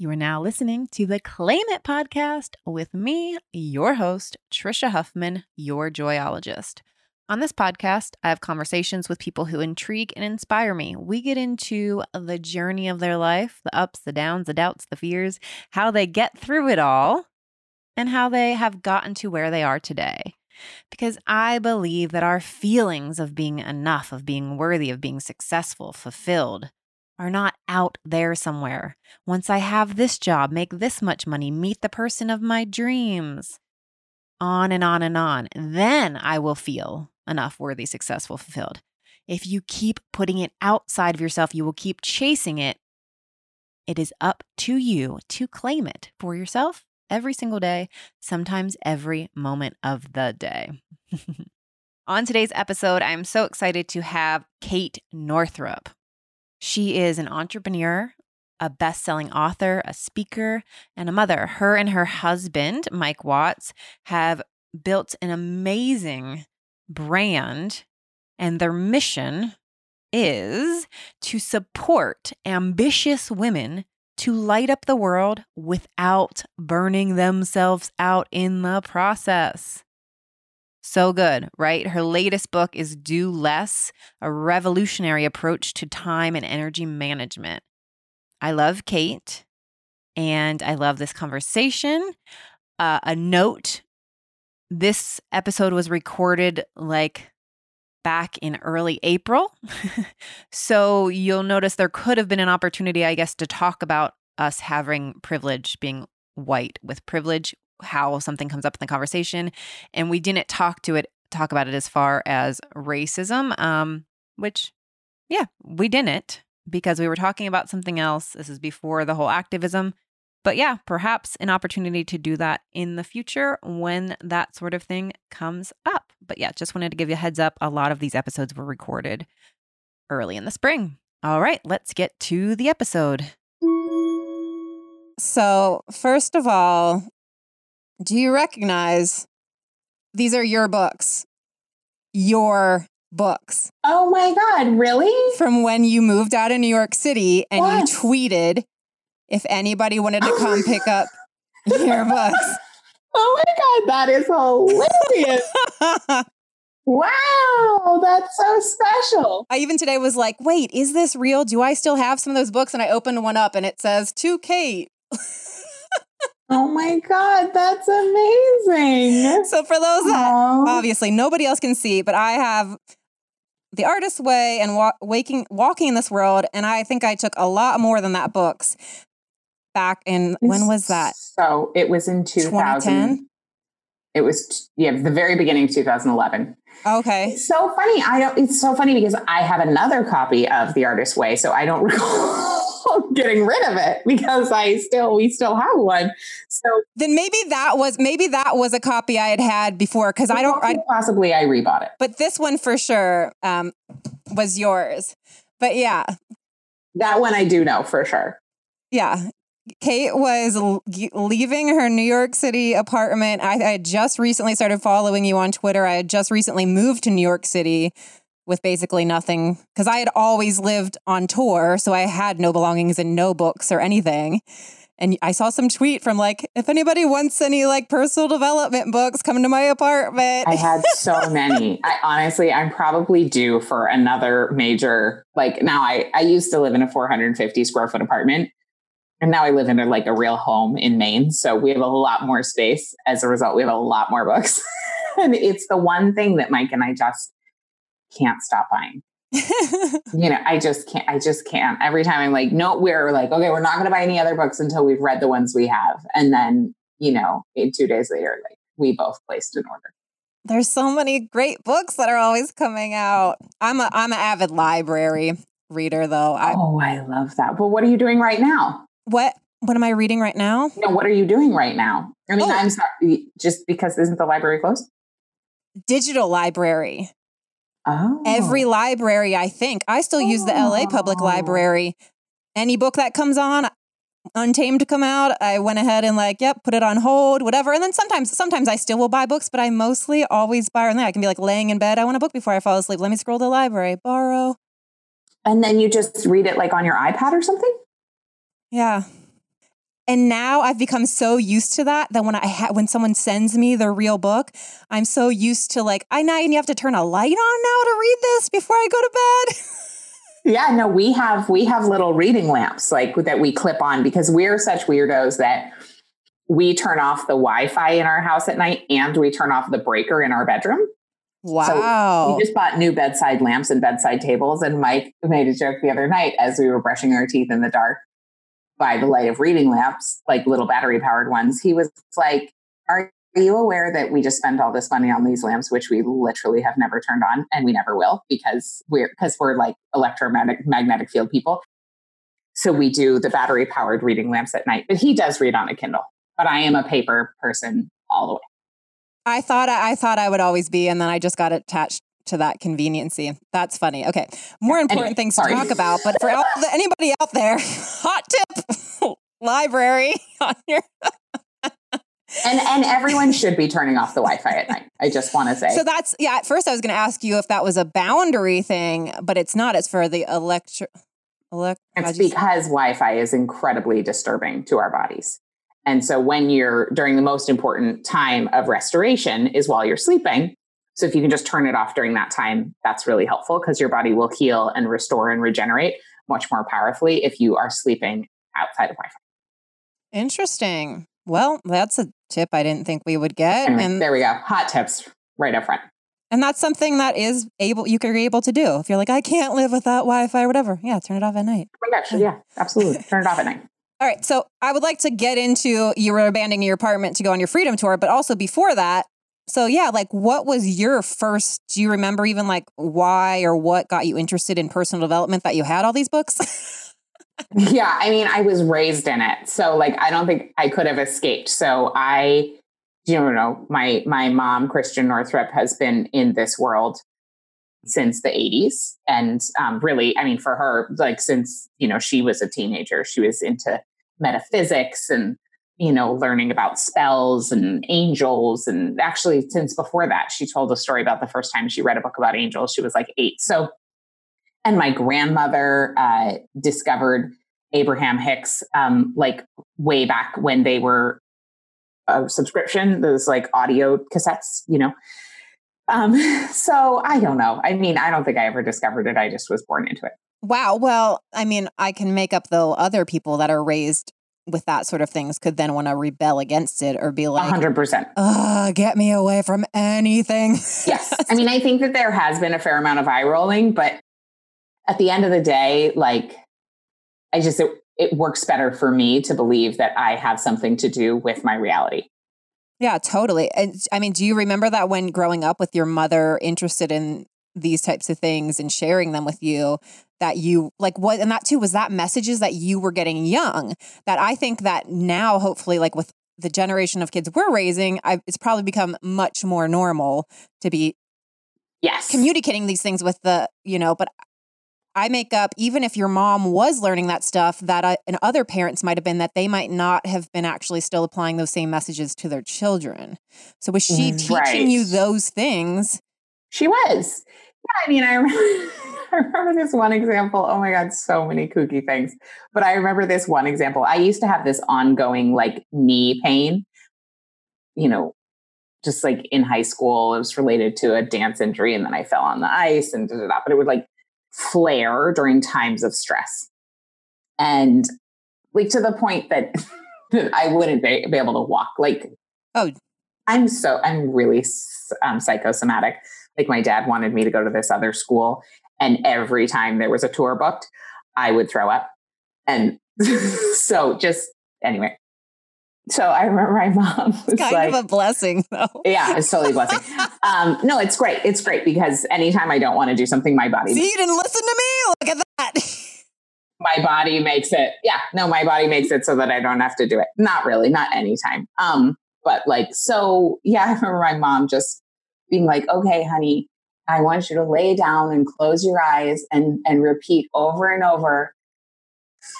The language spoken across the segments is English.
You are now listening to the Claim It podcast with me, your host, Trisha Huffman, your joyologist. On this podcast, I have conversations with people who intrigue and inspire me. We get into the journey of their life, the ups, the downs, the doubts, the fears, how they get through it all, and how they have gotten to where they are today. Because I believe that our feelings of being enough, of being worthy, of being successful, fulfilled, are not out there somewhere. Once I have this job, make this much money, meet the person of my dreams, on and on and on, then I will feel enough, worthy, successful, fulfilled. If you keep putting it outside of yourself, you will keep chasing it. It is up to you to claim it for yourself every single day, sometimes every moment of the day. On today's episode, I'm so excited to have Kate Northrup. She is an entrepreneur, a best selling author, a speaker, and a mother. Her and her husband, Mike Watts, have built an amazing brand, and their mission is to support ambitious women to light up the world without burning themselves out in the process. So good, right? Her latest book is Do Less, a revolutionary approach to time and energy management. I love Kate and I love this conversation. Uh, a note this episode was recorded like back in early April. so you'll notice there could have been an opportunity, I guess, to talk about us having privilege, being white with privilege how something comes up in the conversation and we didn't talk to it talk about it as far as racism um which yeah we didn't because we were talking about something else. This is before the whole activism. But yeah perhaps an opportunity to do that in the future when that sort of thing comes up. But yeah just wanted to give you a heads up a lot of these episodes were recorded early in the spring. All right let's get to the episode. So, first of all, do you recognize these are your books? Your books. Oh my God, really? From when you moved out of New York City and Yes. you tweeted if anybody wanted to come pick up your books. Oh my God, that is hilarious. wow, that's so special. I even today was like, wait, is this real? Do I still have some of those books? And I opened one up and it says to Kate. Oh my God, that's amazing. So for those that obviously nobody else can see, but I have the artist's way and wa- waking walking in this world, and I think I took a lot more than that books back in when was that? So it was in 2000. 2010? It was, yeah, the very beginning of 2011. Okay, It's so funny. I don't, it's so funny because I have another copy of The Artist's Way. So I don't recall getting rid of it because I still, we still have one. So then maybe that was maybe that was a copy I had had before because I don't. I, possibly I rebought it. but this one for sure um, was yours. But yeah, That one I do know for sure. Yeah. Kate was l- leaving her New York City apartment. I, I had just recently started following you on Twitter. I had just recently moved to New York City with basically nothing because I had always lived on tour. So I had no belongings and no books or anything. And I saw some tweet from like, if anybody wants any like personal development books, come to my apartment. I had so many. I honestly, I'm probably due for another major. Like now, I I used to live in a 450 square foot apartment, and now I live in a, like a real home in Maine. So we have a lot more space. As a result, we have a lot more books, and it's the one thing that Mike and I just can't stop buying. You know, I just can't. I just can't. Every time I'm like, no, we're like, okay, we're not going to buy any other books until we've read the ones we have, and then you know, in two days later, like we both placed an order. There's so many great books that are always coming out. I'm a I'm an avid library reader though. I, oh, I love that. Well, what are you doing right now? What what am I reading right now? No, what are you doing right now? I mean, Oh. I'm sorry, just because isn't the library closed? Digital library. Oh, Every library, I think. I still use the LA Public Oh. Library. Any book that comes on, Untamed to come out, I went ahead and like, yep, put it on hold, whatever. And then sometimes, sometimes I still will buy books, but I mostly always buy. And then I can be like laying in bed. I want a book before I fall asleep. Let me scroll the library, borrow. and then you just read it like on your iPad or something. Yeah. And now I've become so used to that that when I ha- when someone sends me the real book, I'm so used to like, I know you have to turn a light on now to read this before I go to bed. yeah, no, we have we have little reading lamps like that we clip on because we're such weirdos that we turn off the Wi-Fi in our house at night and we turn off the breaker in our bedroom. Wow. So we just bought new bedside lamps and bedside tables. And Mike made a joke the other night as we were brushing our teeth in the dark by the light of reading lamps, like little battery powered ones. He was like, Are you aware that we just spent all this money on these lamps, which we literally have never turned on and we never will because we're because we're like electromagnetic magnetic field people. So we do the battery powered reading lamps at night. But he does read on a Kindle. But I am a paper person all the way. I thought I thought I would always be, and then I just got attached to that conveniency. That's funny. Okay, more important Anyway, things sorry. to talk about. But for out, anybody out there, hot tip: library on your. And and everyone should be turning off the Wi-Fi at night. I just want to say. So that's yeah. At first, I was going to ask you if that was a boundary thing, but it's not. It's for the electro. Elect- It's how'd say- because Wi-Fi is incredibly disturbing to our bodies. And so when you're during the most important time of restoration is while you're sleeping. So if you can just turn it off during that time, that's really helpful because your body will heal and restore and regenerate much more powerfully if you are sleeping outside of Wi-Fi. Interesting. Well, that's a tip I didn't think we would get, Anyway, and there we go. Hot tips right up front. and that's something that is able you could be able to do if you're like I can't live without Wi-Fi or whatever. Yeah, turn it off at night. Oh my gosh, yeah, absolutely. Turn it off at night. All right, so I would like to get into you were abandoning your apartment to go on your freedom tour, but also before that. So yeah, like what was your first? Do you remember even like why or what got you interested in personal development that you had all these books? yeah, I mean, I was raised in it. So like I don't think I could have escaped. So I you know, my my mom, Christiane Northrup, has been in this world since the 80s. And um, really, I mean, for her, like since, you know, she was a teenager, she was into metaphysics and, you know, learning about spells and angels. And actually, since before that, she told a story about the first time she read a book about angels. She was like eight. So, and my grandmother uh, discovered Abraham Hicks um, like way back when they were a subscription, those like audio cassettes, you know. Um, so I don't know. I mean, I don't think I ever discovered it. I just was born into it. wow. Well, I mean, I can make up though other people that are raised with that sort of things could then want to rebel against it or be A like, hundred percent. "Ugh, get me away from anything." Yes. I mean, I think that there has been a fair amount of eye rolling, but at the end of the day, like I just it, it works better for me to believe that I have something to do with my reality. Yeah, totally. And I mean, do you remember that when growing up with your mother interested in these types of things and sharing them with you that you like what and that too was that messages that you were getting young that I think that now hopefully like with the generation of kids we're raising I, it's probably become much more normal to be Yes. communicating these things with the you know but i make up even if your mom was learning that stuff that I, and other parents might have been that they might not have been actually still applying those same messages to their children so was she mm, teaching you those things She was. Yeah, I mean, I remember, I remember this one example. Oh my God, so many kooky things. But I remember this one example. I used to have this ongoing like knee pain, you know, just like in high school. It was related to a dance injury, and then I fell on the ice and da, da, da. but it would like flare during times of stress. And like to the point that I wouldn't be, be able to walk. Like, Oh. I'm so, I'm really um, psychosomatic like my dad wanted me to go to this other school and every time there was a tour booked i would throw up. And so just anyway. So i remember my mom was kind like of a blessing though. Yeah it's totally a blessing. Um no it's great it's great because anytime i don't want to do something my body see you didn't listen to me? Look at that. My body makes it yeah no my body makes it so that i don't have to do it. Not really not anytime. Um but like so yeah i remember my mom just being like okay honey i want you to lay down and close your eyes and and repeat over and over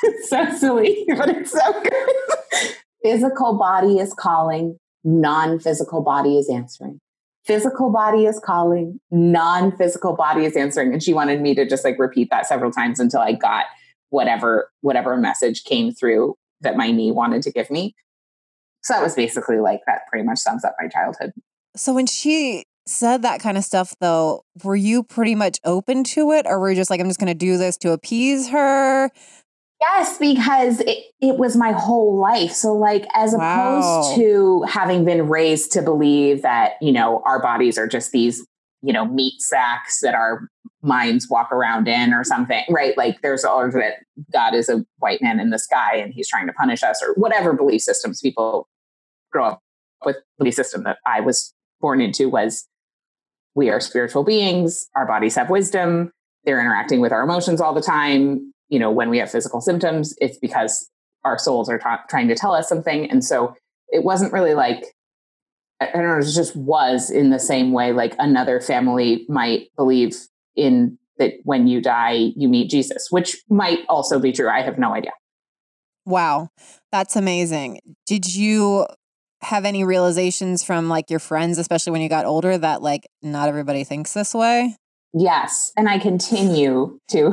it's so silly but it's so good physical body is calling non-physical body is answering physical body is calling non-physical body is answering and she wanted me to just like repeat that several times until i got whatever whatever message came through that my knee wanted to give me. So that was basically like that pretty much sums up my childhood. So when she said that kind of stuff though, were you pretty much open to it or were you just like I'm just going to do this to appease her? Yes, because it, it was my whole life. So, like, as Wow. opposed to having been raised to believe that, you know, our bodies are just these, you know, meat sacks that our minds walk around in or mm-hmm. something, right? Like, there's all that God is a white man in the sky and he's trying to punish us or whatever belief systems people grow up with. The belief system that I was born into was we are spiritual beings, our bodies have wisdom, they're interacting with our emotions all the time you know, when we have physical symptoms, it's because our souls are trying to tell us something. And so it wasn't really like, I don't know, it just was in the same way like another family might believe in that when you die, you meet Jesus, which might also be true. I have no idea. Wow. That's amazing. Did you have any realizations from like your friends especially when you got older that like not everybody thinks this way? Yes. And I continue to.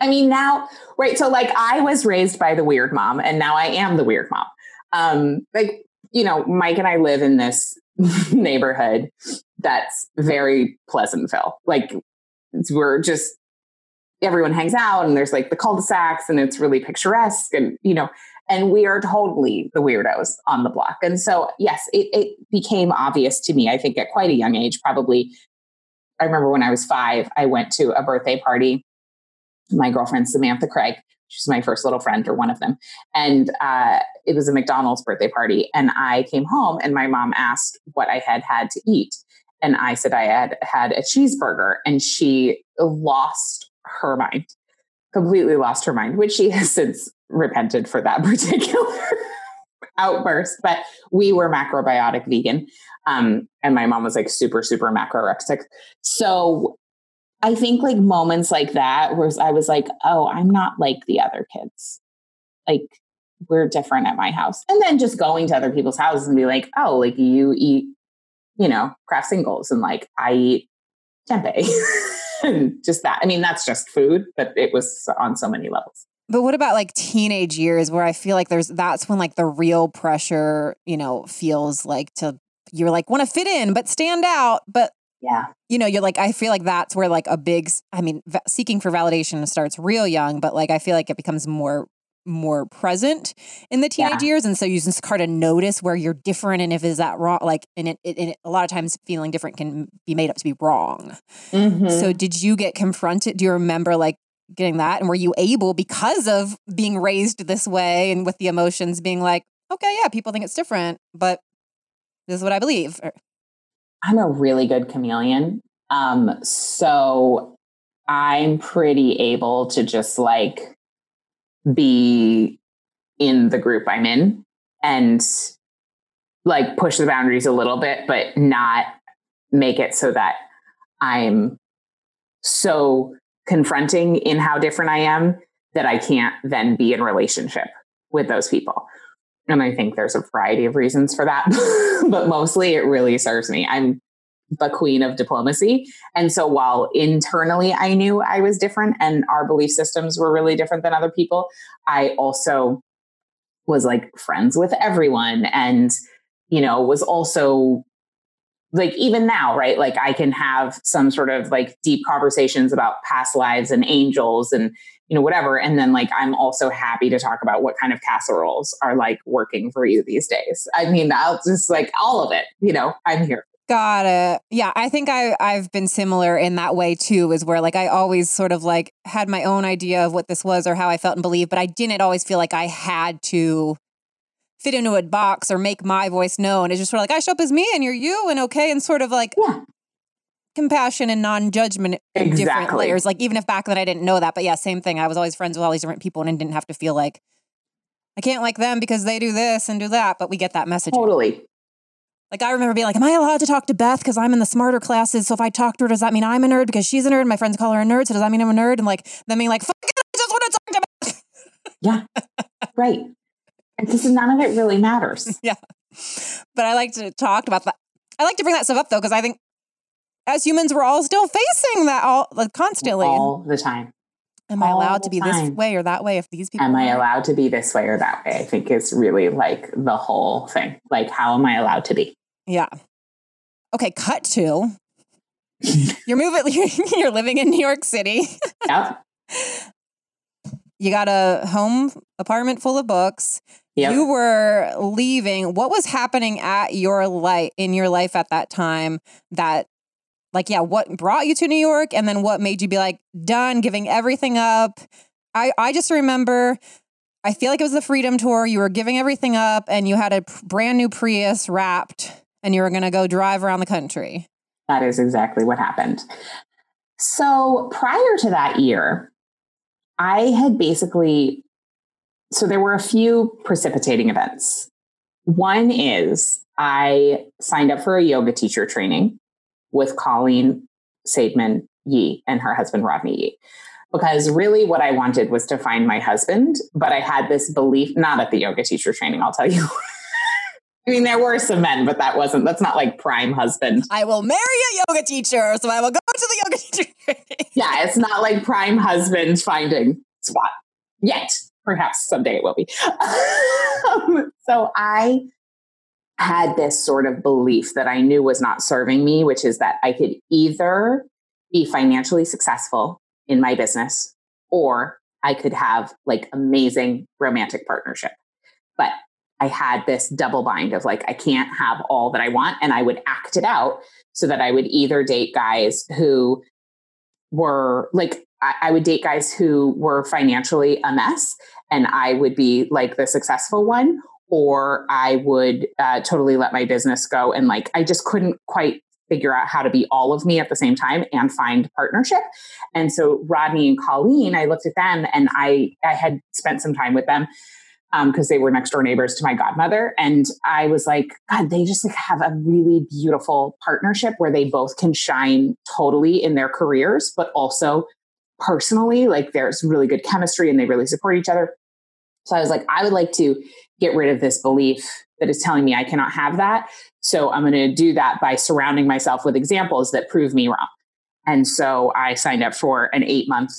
I mean, now, right. So, like, I was raised by the weird mom, and now I am the weird mom. Um, like, you know, Mike and I live in this neighborhood that's very Pleasantville. Like, we're just, everyone hangs out, and there's like the cul de sacs, and it's really picturesque, and, you know, and we are totally the weirdos on the block. And so, yes, it, it became obvious to me, I think, at quite a young age, probably. I remember when I was five, I went to a birthday party my girlfriend Samantha Craig. She's my first little friend, or one of them. And uh, it was a McDonald's birthday party. And I came home, and my mom asked what I had had to eat. And I said I had had a cheeseburger. And she lost her mind, completely lost her mind, which she has since repented for that particular outburst. But we were macrobiotic vegan. Um, and my mom was like super, super macrorexic. So I think like moments like that where I was like, oh, I'm not like the other kids. Like we're different at my house. And then just going to other people's houses and be like, oh, like you eat, you know, Kraft singles and like I eat tempeh. and just that. I mean, that's just food, but it was on so many levels. But what about like teenage years where I feel like there's that's when like the real pressure, you know, feels like to you're like want to fit in but stand out, but Yeah. you know, you're like I feel like that's where like a big I mean, va- seeking for validation starts real young, but like I feel like it becomes more more present in the teenage years and so you just kind of notice where you're different and if is that wrong like and it, it, and it a lot of times feeling different can be made up to be wrong Mm-hmm. so did you get confronted? Do you remember like getting that? And were you able because of being raised this way and with the emotions being like, okay, yeah, people think it's different, but this is what I believe. I'm a really good chameleon. Um, so I'm pretty able to just like be in the group I'm in and like push the boundaries a little bit, but not make it so that I'm so confronting in how different I am that I can't then be in relationship with those people. And I think there's a variety of reasons for that, but mostly it really serves me. I'm the queen of diplomacy. And so while internally I knew I was different and our belief systems were really different than other people, I also was like friends with everyone and, you know, was also like even now, right? Like I can have some sort of like deep conversations about past lives and angels and you know whatever and then like I'm also happy to talk about what kind of casseroles are like working for you these days. I mean, I'll just like all of it, you know, I'm here. Got it. Yeah, I think I I've been similar in that way too, is where like I always sort of like had my own idea of what this was or how I felt and believed, but I didn't always feel like I had to fit into a box or make my voice known. It's just sort of like I show up as me and you're you and okay, and sort of like Yeah. compassion and non-judgment in different Exactly. layers. Like even if back then I didn't know that, but yeah, same thing. I was always friends with all these different people and didn't have to feel like I can't like them because they do this and do that. But we get that message. Totally. Like I remember being like, "Am I allowed to talk to Beth because I'm in the smarter classes? So if I talk to her, does that mean I'm a nerd because she's a nerd? My friends call her a nerd, so does that mean I'm a nerd?" And like them being like, "Fuck it, I just want to talk to Beth." Yeah. right. And just none of it really matters. Yeah. But I like to talk about that. I like to bring that stuff up though because I think as humans we're all still facing that all like constantly. all the time. Am I allowed to be this way or that way if these people am I allowed to be this way or that way? I think is really like the whole thing. Like, how am I allowed to be? Yeah. Okay, cut to. You're moving you're living in New York City. Yep. You got a home apartment full of books. Yep. You were leaving. What was happening at your life in your life at that time that like yeah, what brought you to New York and then what made you be like done giving everything up? I I just remember I feel like it was the Freedom Tour. You were giving everything up and you had a brand new Prius wrapped and you were going to go drive around the country. That is exactly what happened. So prior to that year, I had basically, so there were a few precipitating events. One is I signed up for a yoga teacher training with Colleen Seidman Yee and her husband Rodney Yee. Because really, what I wanted was to find my husband, but I had this belief, not at the yoga teacher training, I'll tell you. I mean, there were some men, but that wasn't, that's not like prime husband. I will marry a yoga teacher, so I will go to the yoga teacher yeah, it's not like prime husband finding spot yet. Perhaps someday it will be. Um, so I had this sort of belief that I knew was not serving me, which is that I could either be financially successful in my business or I could have like amazing romantic partnership. But I had this double bind of like, I can't have all that I want. And I would act it out so that I would either date guys who were like, I, I would date guys who were financially a mess and I would be like the successful one, or I would uh, totally let my business go. And like, I just couldn't quite figure out how to be all of me at the same time and find partnership. And so Rodney and Colleen, I looked at them and I, I had spent some time with them because um, they were next door neighbors to my godmother. And I was like, God, they just like have a really beautiful partnership where they both can shine totally in their careers, but also personally, like there's really good chemistry and they really support each other. So I was like, I would like to get rid of this belief that is telling me I cannot have that. So I'm going to do that by surrounding myself with examples that prove me wrong. And so I signed up for an eight month,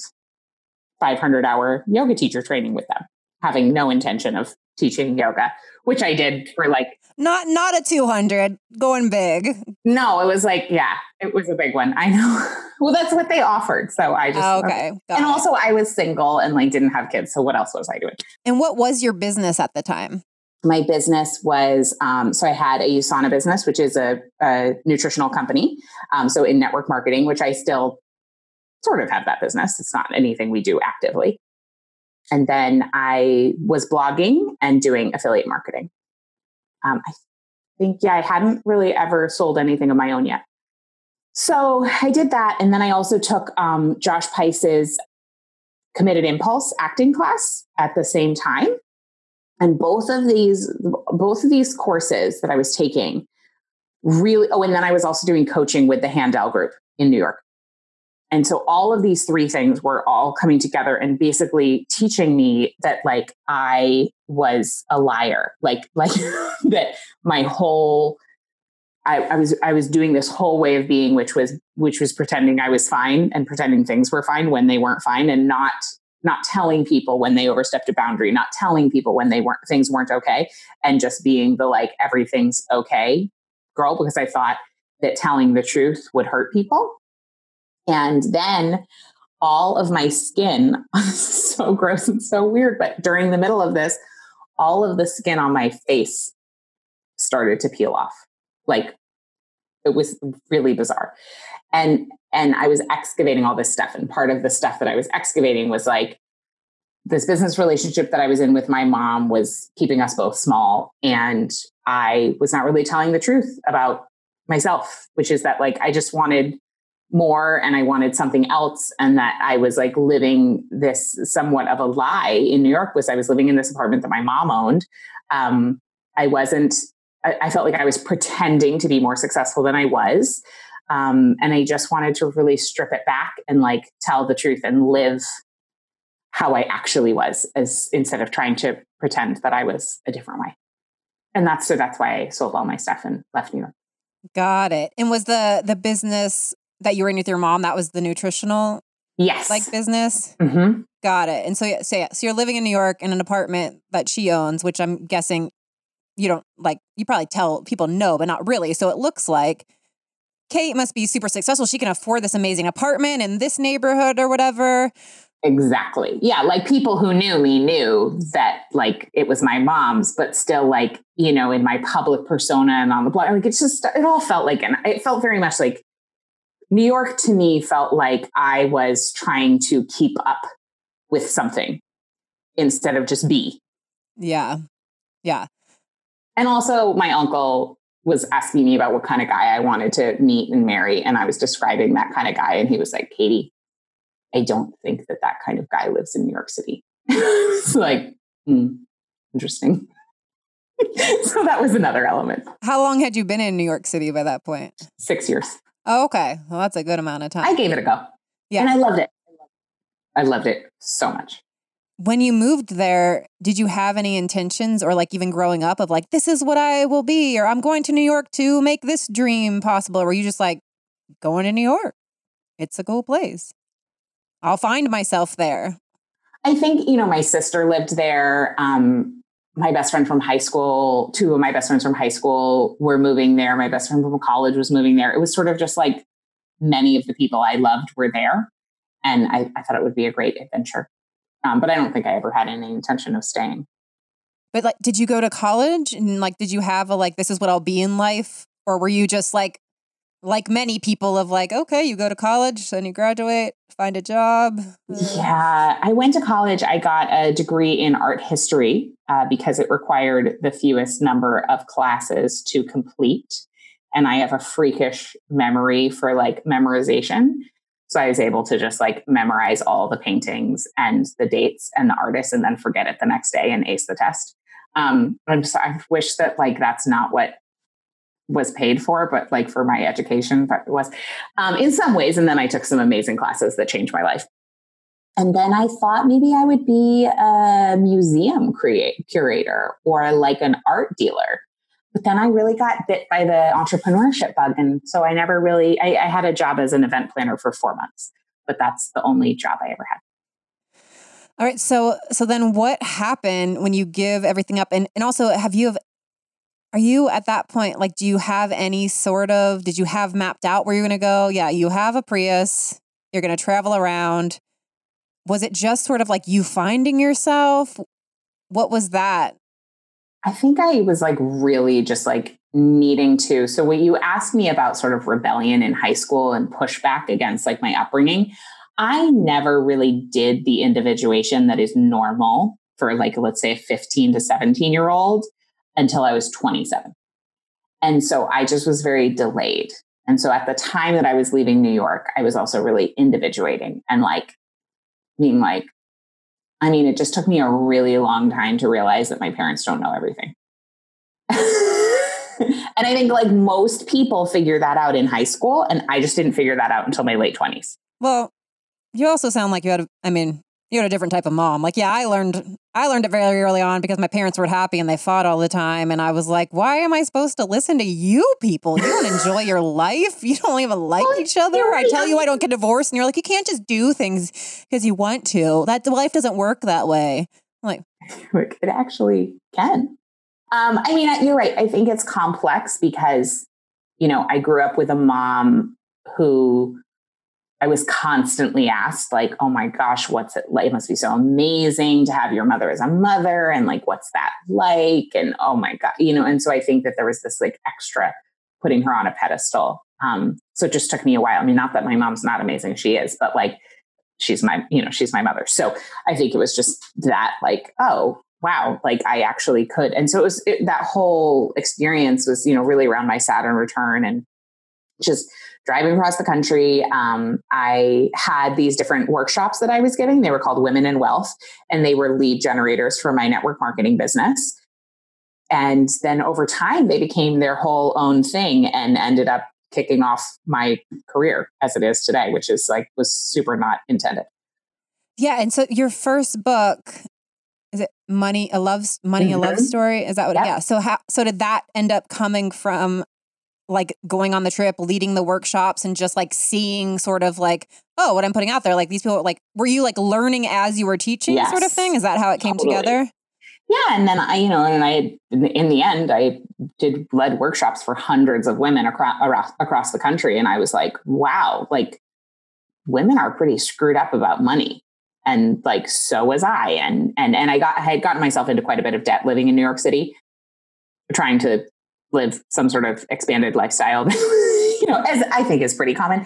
500 hour yoga teacher training with them, having no intention of teaching yoga, which I did for like, Not not a 200, going big. no, it was like, yeah, it was a big one. I know. well, that's what they offered. So I just, Oh, okay. got And it. also, I was single and like didn't have kids. So what else was I doing? and what was your business at the time? my business was um, so I had a USANA business, which is a, a nutritional company. Um, so in network marketing, which I still sort of have that business. It's not anything we do actively. And then I was blogging and doing affiliate marketing. Um, I think, yeah, I hadn't really ever sold anything of my own yet. So I did that. And then I also took um, Josh Pais's committed impulse acting class at the same time and both of these both of these courses that i was taking really oh and then i was also doing coaching with the handel group in new york and so all of these three things were all coming together and basically teaching me that like i was a liar like like that my whole I, I was I was doing this whole way of being, which was which was pretending I was fine and pretending things were fine when they weren't fine, and not not telling people when they overstepped a boundary, not telling people when they weren't things weren't okay, and just being the like everything's okay girl because I thought that telling the truth would hurt people. And then all of my skin, so gross and so weird, but during the middle of this, all of the skin on my face started to peel off. Like it was really bizarre. And and I was excavating all this stuff. And part of the stuff that I was excavating was like this business relationship that I was in with my mom was keeping us both small. And I was not really telling the truth about myself, which is that like I just wanted more and I wanted something else. And that I was like living this somewhat of a lie in New York was I was living in this apartment that my mom owned. Um, I wasn't, I, I felt like I was pretending to be more successful than I was. Um, and I just wanted to really strip it back and like tell the truth and live how I actually was, as instead of trying to pretend that I was a different way. And that's so that's why I sold all my stuff and left New York. Got it. And was the the business that you were in with your mom that was the nutritional Yes, like business? hmm Got it. And so, so, yeah, so you're living in New York in an apartment that she owns, which I'm guessing you don't like, you probably tell people no, but not really. So it looks like Kate must be super successful. She can afford this amazing apartment in this neighborhood or whatever. Exactly. Yeah. Like people who knew me knew that like it was my mom's, but still like, you know, in my public persona and on the blog, like it's just, it all felt like, and it felt very much like New York to me felt like I was trying to keep up with something instead of just be. Yeah. Yeah. And also, my uncle was asking me about what kind of guy I wanted to meet and marry. And I was describing that kind of guy. And he was like, Katie, I don't think that that kind of guy lives in New York City. it's like, hmm, interesting. so that was another element. How long had you been in New York City by that point? Six years. Oh, okay. Well, that's a good amount of time. I gave it a go. Yeah. And I loved it. I loved it so much. When you moved there, did you have any intentions or like even growing up of like, this is what I will be, or I'm going to New York to make this dream possible? Or were you just like, going to New York? It's a cool place. I'll find myself there. I think, you know, my sister lived there. Um, my best friend from high school, two of my best friends from high school were moving there. My best friend from college was moving there. It was sort of just like many of the people I loved were there. And I, I thought it would be a great adventure. Um, but I don't think I ever had any intention of staying. But like, did you go to college and like, did you have a like, this is what I'll be in life? Or were you just like, like many people of like, okay, you go to college, then you graduate, find a job. Yeah, I went to college. I got a degree in art history uh, because it required the fewest number of classes to complete. And I have a freakish memory for like memorization. So I was able to just like memorize all the paintings and the dates and the artists and then forget it the next day and ace the test. Um, I'm just, I wish that like that's not what was paid for, but like for my education, was um, in some ways. And then I took some amazing classes that changed my life. And then I thought maybe I would be a museum create, curator or like an art dealer. But then I really got bit by the entrepreneurship bug. And so I never really, I, I had a job as an event planner for four months, but that's the only job I ever had. All right. So so then what happened when you give everything up? And and also have you have are you at that point like do you have any sort of did you have mapped out where you're going to go? Yeah, you have a Prius. You're going to travel around. Was it just sort of like you finding yourself? What was that? I think I was like really just like needing to. So what you asked me about sort of rebellion in high school and pushback against like my upbringing, I never really did the individuation that is normal for like let's say a 15 to 17 year old until I was 27. And so I just was very delayed. And so at the time that I was leaving New York, I was also really individuating and like being like, I mean, it just took me a really long time to realize that my parents don't know everything. and I think like most people figure that out in high school. And I just didn't figure that out until my late 20s. Well, you also sound like you had, I mean, you had a different type of mom. Like, yeah, I learned I learned it very early on because my parents were happy and they fought all the time. And I was like, why am I supposed to listen to you people? You don't enjoy your life. You don't even like well, each other. I tell you I don't get divorced. And you're like, you can't just do things because you want to. That life doesn't work that way. I'm like, it actually can. Um, I mean, you're right. I think it's complex because, you know, I grew up with a mom who I was constantly asked, like, oh my gosh, what's it like? It must be so amazing to have your mother as a mother. And like, what's that like? And oh my God, you know, and so I think that there was this like extra putting her on a pedestal. Um, so it just took me a while. I mean, not that my mom's not amazing, she is, but like, she's my, you know, she's my mother. So I think it was just that, like, oh, wow, like I actually could. And so it was it, that whole experience was, you know, really around my Saturn return and just driving across the country. Um, I had these different workshops that I was giving. They were called Women in Wealth, and they were lead generators for my network marketing business. And then over time, they became their whole own thing and ended up kicking off my career as it is today, which is like was super not intended. Yeah. And so your first book, is it money a love money mm-hmm. a love mm-hmm. story is that what yeah. yeah so how so did that end up coming from like going on the trip, leading the workshops, and just like seeing sort of like, oh, what I'm putting out there? Like these people, like, were you like learning as you were teaching, Yes. sort of thing? Is that how it came Totally. together? Yeah, and then I, you know, and I, in the end, I did led workshops for hundreds of women across across the country, and I was like, wow, like women are pretty screwed up about money, and like so was I, and and and I got I had gotten myself into quite a bit of debt living in New York City, trying to live some sort of expanded lifestyle, you know, as I think is pretty common.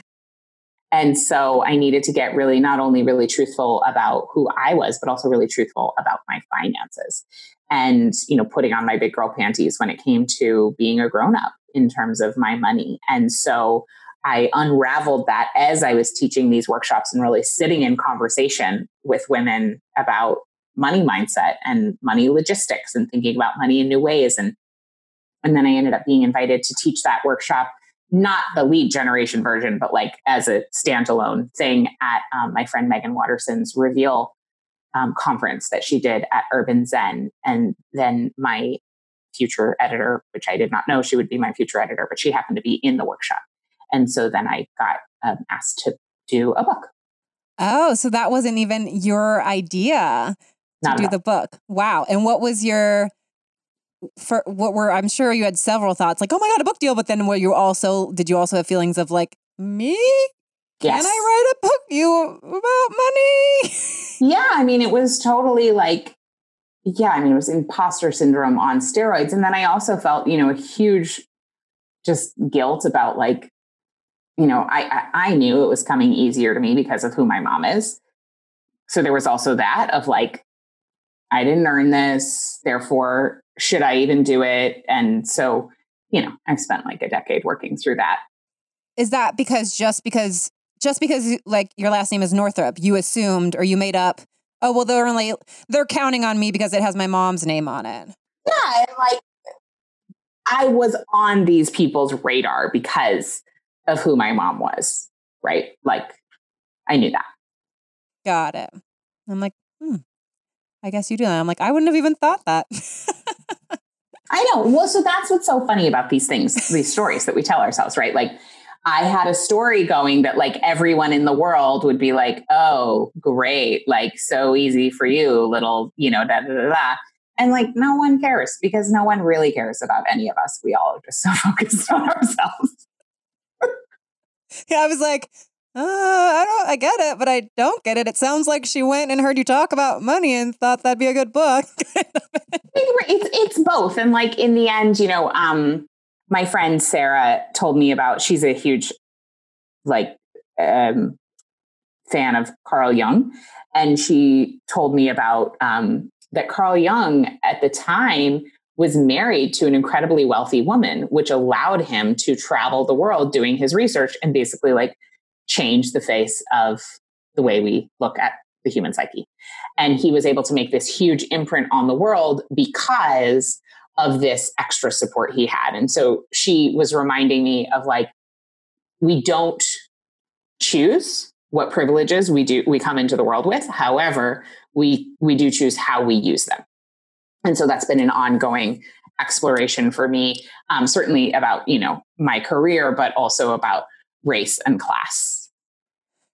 And so I needed to get really not only really truthful about who I was, but also really truthful about my finances and, you know, putting on my big girl panties when it came to being a grown up in terms of my money. And so I unraveled that as I was teaching these workshops and really sitting in conversation with women about money mindset and money logistics and thinking about money in new ways. And, and then I ended up being invited to teach that workshop not the lead generation version, but like as a standalone thing at um, my friend Meggan Watterson's reveal um, conference that she did at Urban Zen. And then my future editor, which I did not know she would be my future editor, but she happened to be in the workshop. And so then I got um, asked to do a book. Oh, so that wasn't even your idea to Not do the book. Wow. And what was your for what were I'm sure you had several thoughts like, oh my God, a book deal, but then were you also did you also have feelings of like, me? Yes. Can I write a book you about money? Yeah, I mean, it was totally like, yeah, I mean, it was imposter syndrome on steroids. And then I also felt, you know, a huge just guilt about like, you know, I, I I knew it was coming easier to me because of who my mom is. So there was also that of like, I didn't earn this, therefore, should I even do it? And so, you know, I spent like a decade working through that. Is that because just because just because like your last name is Northrup, you assumed or you made up, oh well they're only they're counting on me because it has my mom's name on it. Yeah, and like I was on these people's radar because of who my mom was, right? Like I knew that. Got it. I'm like, hmm. I guess you do. I'm like, I wouldn't have even thought that. I know. Well, so that's what's so funny about these things, these stories that we tell ourselves, right? Like I had a story going that like everyone in the world would be like, "Oh, great. Like so easy for you, little, you know, da da da." da. And like no one cares because no one really cares about any of us. We all are just so focused on ourselves. yeah, I was like, uh, I don't, I get it, but I don't get it. It sounds like she went and heard you talk about money and thought that'd be a good book. it's it's both and like in the end you know um my friend sarah told me about she's a huge like um fan of carl jung and she told me about um that carl jung at the time was married to an incredibly wealthy woman which allowed him to travel the world doing his research and basically like change the face of the way we look at the human psyche. And he was able to make this huge imprint on the world because of this extra support he had. And so she was reminding me of like we don't choose what privileges we do we come into the world with. However we we do choose how we use them. And so that's been an ongoing exploration for me um, certainly about you know my career but also about race and class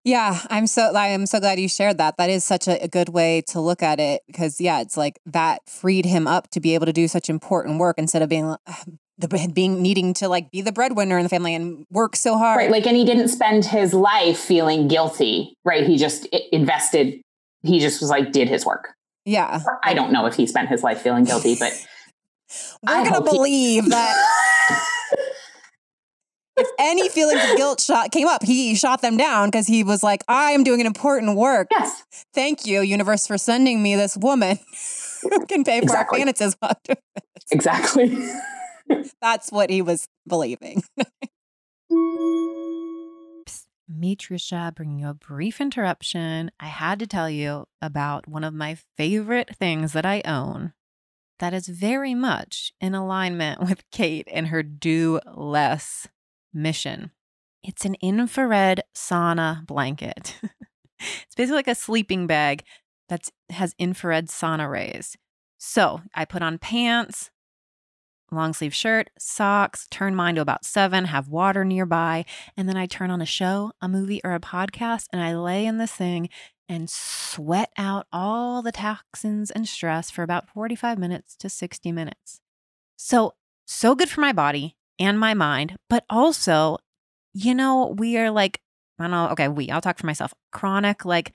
Yeah, I'm so I'm so glad you shared that. That is such a, a good way to look at it because yeah, it's like that freed him up to be able to do such important work instead of being uh, the being needing to like be the breadwinner in the family and work so hard. Right. Like, and he didn't spend his life feeling guilty, right? He just invested, he just was like, did his work. yeah, I don't know if he spent his life feeling guilty, but we're I gonna hope he- believe that if any feelings of guilt shot came up, he shot them down because he was like, "I am doing an important work. yes, Thank you, universe, for sending me this woman who can pay for Exactly. our finances." exactly. That's what he was believing. Psst, me, Trisha, bringing you a brief interruption. I had to tell you about one of my favorite things that I own that is very much in alignment with Kate and her do less mission. It's an infrared sauna blanket. it's basically like a sleeping bag that has infrared sauna rays. So I put on pants, long sleeve shirt, socks, turn mine to about seven, have water nearby, and then I turn on a show, a movie, or a podcast, and I lay in this thing and sweat out all the toxins and stress for about 45 minutes to 60 minutes. So, so good for my body and my mind, but also, you know, we are like, I don't know, okay, we, I'll talk for myself, chronic, like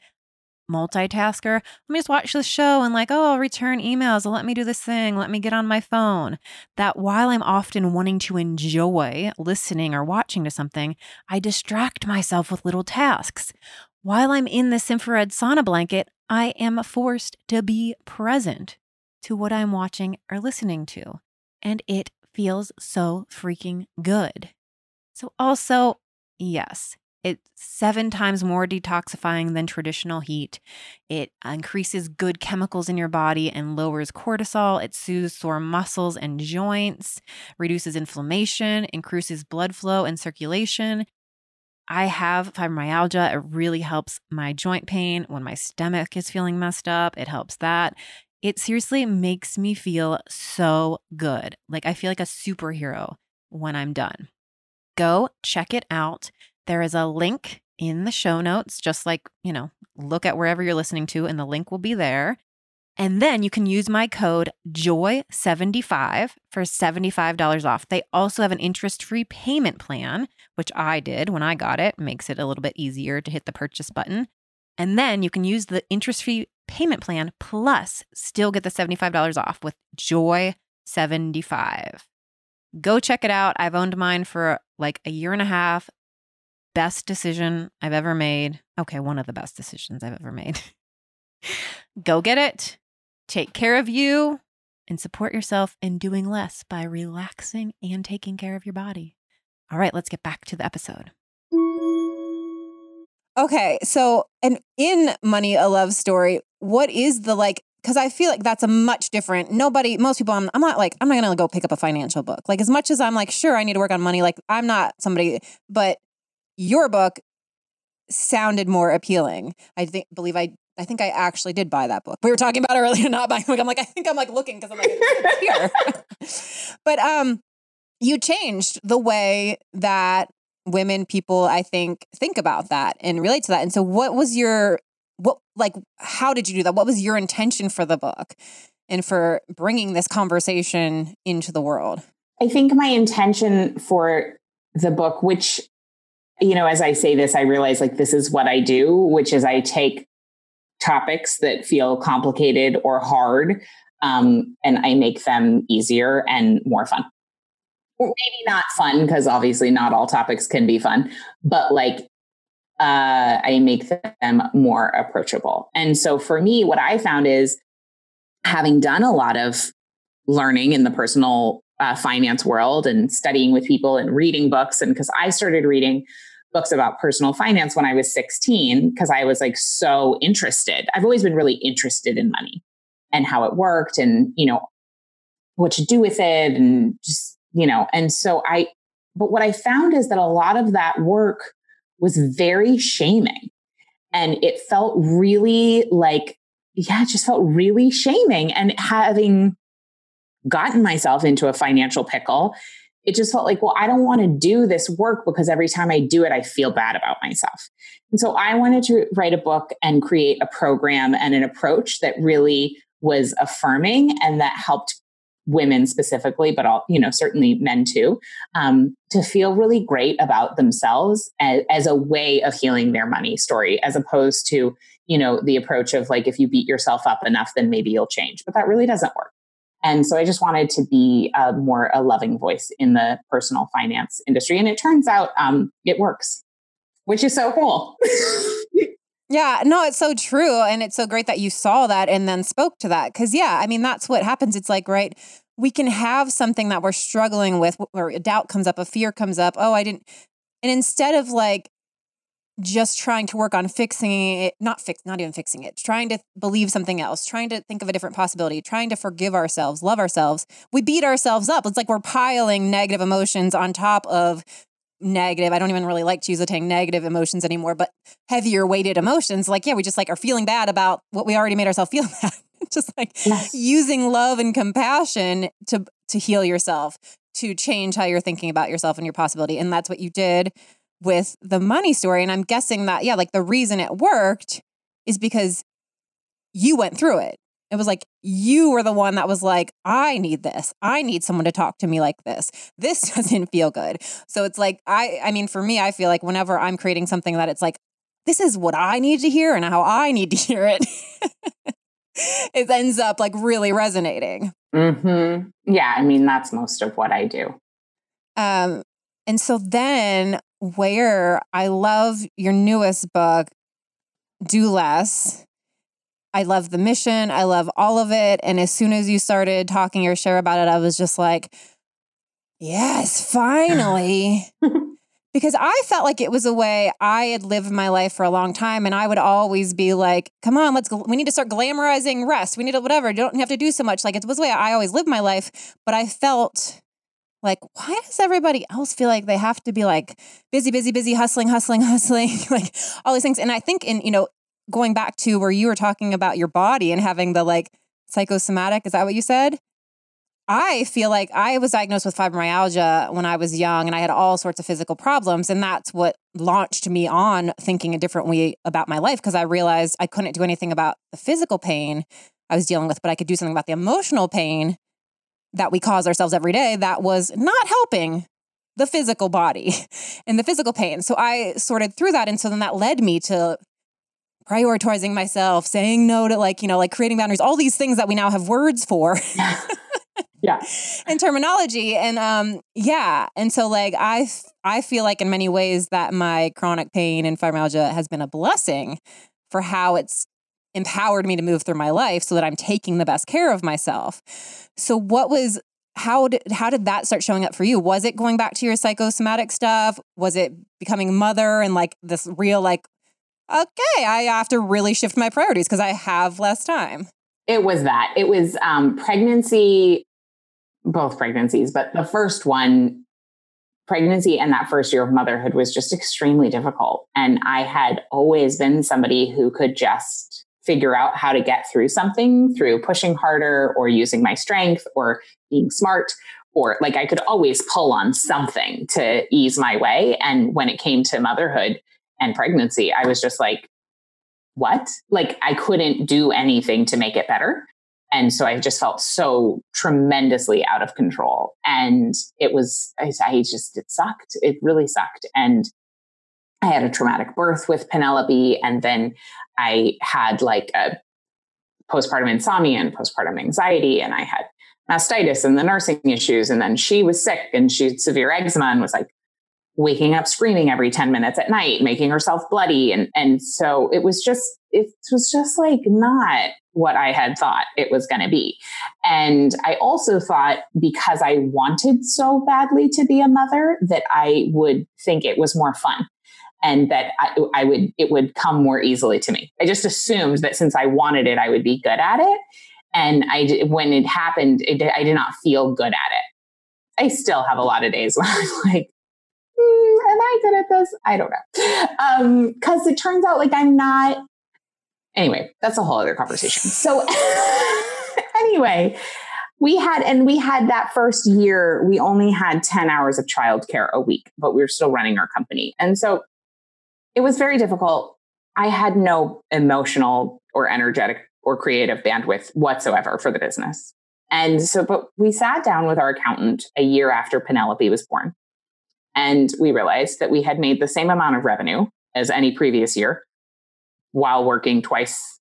multitasker. Let me just watch the show and like, oh, I'll return emails. Let me do this thing. Let me get on my phone. That while I'm often wanting to enjoy listening or watching to something, I distract myself with little tasks. While I'm in this infrared sauna blanket, I am forced to be present to what I'm watching or listening to. And it feels so freaking good. So, also, yes, it's seven times more detoxifying than traditional heat. It increases good chemicals in your body and lowers cortisol. It soothes sore muscles and joints, reduces inflammation, increases blood flow and circulation. I have fibromyalgia. It really helps my joint pain when my stomach is feeling messed up. It helps that. It seriously makes me feel so good. Like I feel like a superhero when I'm done. Go check it out. There is a link in the show notes, just like, you know, look at wherever you're listening to, and the link will be there. And then you can use my code JOY75 for $75 off. They also have an interest free payment plan, which I did when I got it, makes it a little bit easier to hit the purchase button. And then you can use the interest free payment plan plus still get the $75 off with Joy75. Go check it out. I've owned mine for like a year and a half best decision I've ever made. Okay, one of the best decisions I've ever made. Go get it. Take care of you and support yourself in doing less by relaxing and taking care of your body. All right, let's get back to the episode. Okay, so and in Money a Love Story, what is the like because I feel like that's a much different. Nobody, most people, I'm, I'm not like, I'm not gonna go pick up a financial book. Like, as much as I'm like, sure, I need to work on money, like, I'm not somebody, but your book sounded more appealing. I think believe I I think I actually did buy that book. We were talking about earlier not buying book. I'm like, I think I'm like looking because I'm like here. but um you changed the way that women people I think think about that and relate to that. And so what was your what like how did you do that? What was your intention for the book and for bringing this conversation into the world? I think my intention for the book which you know, as I say this, I realize like this is what I do, which is I take topics that feel complicated or hard um, and I make them easier and more fun. Maybe not fun, because obviously not all topics can be fun, but like uh, I make them more approachable. And so for me, what I found is having done a lot of learning in the personal uh, finance world and studying with people and reading books. And because I started reading books about personal finance when I was 16 because I was like so interested. I've always been really interested in money and how it worked and, you know, what to do with it and just, you know, and so I, but what I found is that a lot of that work was very shaming and it felt really like, yeah, it just felt really shaming. And having gotten myself into a financial pickle it just felt like, well, I don't want to do this work because every time I do it, I feel bad about myself. And so I wanted to write a book and create a program and an approach that really was affirming and that helped women specifically, but all, you know, certainly men too, um, to feel really great about themselves as, as a way of healing their money story, as opposed to, you know, the approach of like, if you beat yourself up enough, then maybe you'll change. But that really doesn't work. And so I just wanted to be a more a loving voice in the personal finance industry. And it turns out um, it works, which is so cool. yeah, no, it's so true. And it's so great that you saw that and then spoke to that. Cause yeah, I mean, that's what happens. It's like, right, we can have something that we're struggling with or a doubt comes up, a fear comes up. Oh, I didn't. And instead of like just trying to work on fixing it, not fix, not even fixing it, trying to believe something else, trying to think of a different possibility, trying to forgive ourselves, love ourselves. We beat ourselves up. It's like we're piling negative emotions on top of negative. I don't even really like to use the term negative emotions anymore, but heavier weighted emotions. Like, yeah, we just like are feeling bad about what we already made ourselves feel bad. just like yes. using love and compassion to to heal yourself, to change how you're thinking about yourself and your possibility. And that's what you did with the money story. And I'm guessing that, yeah, like the reason it worked is because you went through it. It was like you were the one that was like, I need this. I need someone to talk to me like this. This doesn't feel good. So it's like, I, I mean, for me, I feel like whenever I'm creating something that it's like, this is what I need to hear and how I need to hear it. it ends up like really resonating. Mm-hmm. Yeah, I mean that's most of what I do. Um, and so then where I love your newest book, Do Less. I love the mission. I love all of it. And as soon as you started talking or share about it, I was just like, yes, finally. because I felt like it was a way I had lived my life for a long time. And I would always be like, come on, let's go. We need to start glamorizing rest. We need to, whatever. You don't have to do so much. Like it was the way I always lived my life. But I felt like, why does everybody else feel like they have to be like busy, busy, busy, hustling, hustling, hustling, like all these things? And I think in, you know, going back to where you were talking about your body and having the like psychosomatic, is that what you said? I feel like I was diagnosed with fibromyalgia when I was young and I had all sorts of physical problems. And that's what launched me on thinking a different way about my life because I realized I couldn't do anything about the physical pain I was dealing with, but I could do something about the emotional pain that we cause ourselves every day that was not helping the physical body and the physical pain. So I sorted through that. And so then that led me to prioritizing myself, saying no to like, you know, like creating boundaries, all these things that we now have words for. yeah. and terminology. And um yeah. And so like i i feel like in many ways that my chronic pain and fibromyalgia has been a blessing for how it's empowered me to move through my life so that i'm taking the best care of myself. So what was how did how did that start showing up for you? Was it going back to your psychosomatic stuff? Was it becoming mother and like this real like okay i have to really shift my priorities because i have less time it was that it was um, pregnancy both pregnancies, but the first one, pregnancy and that first year of motherhood was just extremely difficult. And I had always been somebody who could just figure out how to get through something through pushing harder or using my strength or being smart or like I could always pull on something to ease my way. And when it came to motherhood and pregnancy, I was just like, what? Like I couldn't do anything to make it better. And so I just felt so tremendously out of control. And it was, I, just, it sucked. It really sucked. And I had a traumatic birth with Penelope. And then I had like a postpartum insomnia and postpartum anxiety. And I had mastitis and the nursing issues. And then she was sick and she had severe eczema and was like waking up screaming every 10 minutes at night, making herself bloody. And, and so it was just, it was just like not what I had thought it was going to be. And I also thought because I wanted so badly to be a mother that I would think it was more fun and that I, I, would it would come more easily to me. I just assumed that since I wanted it, I would be good at it. And I when it happened, it, I did not feel good at it. I still have a lot of days when I'm like, am I good at this? I don't know. Because um, it turns out like I'm not Anyway, that's a whole other conversation. So, anyway, we had, and we had that first year, we only had 10 hours of childcare a week, but we were still running our company. And so it was very difficult. I had no emotional or energetic or creative bandwidth whatsoever for the business. And so, but we sat down with our accountant a year after Penelope was born. And we realized that we had made the same amount of revenue as any previous year while working twice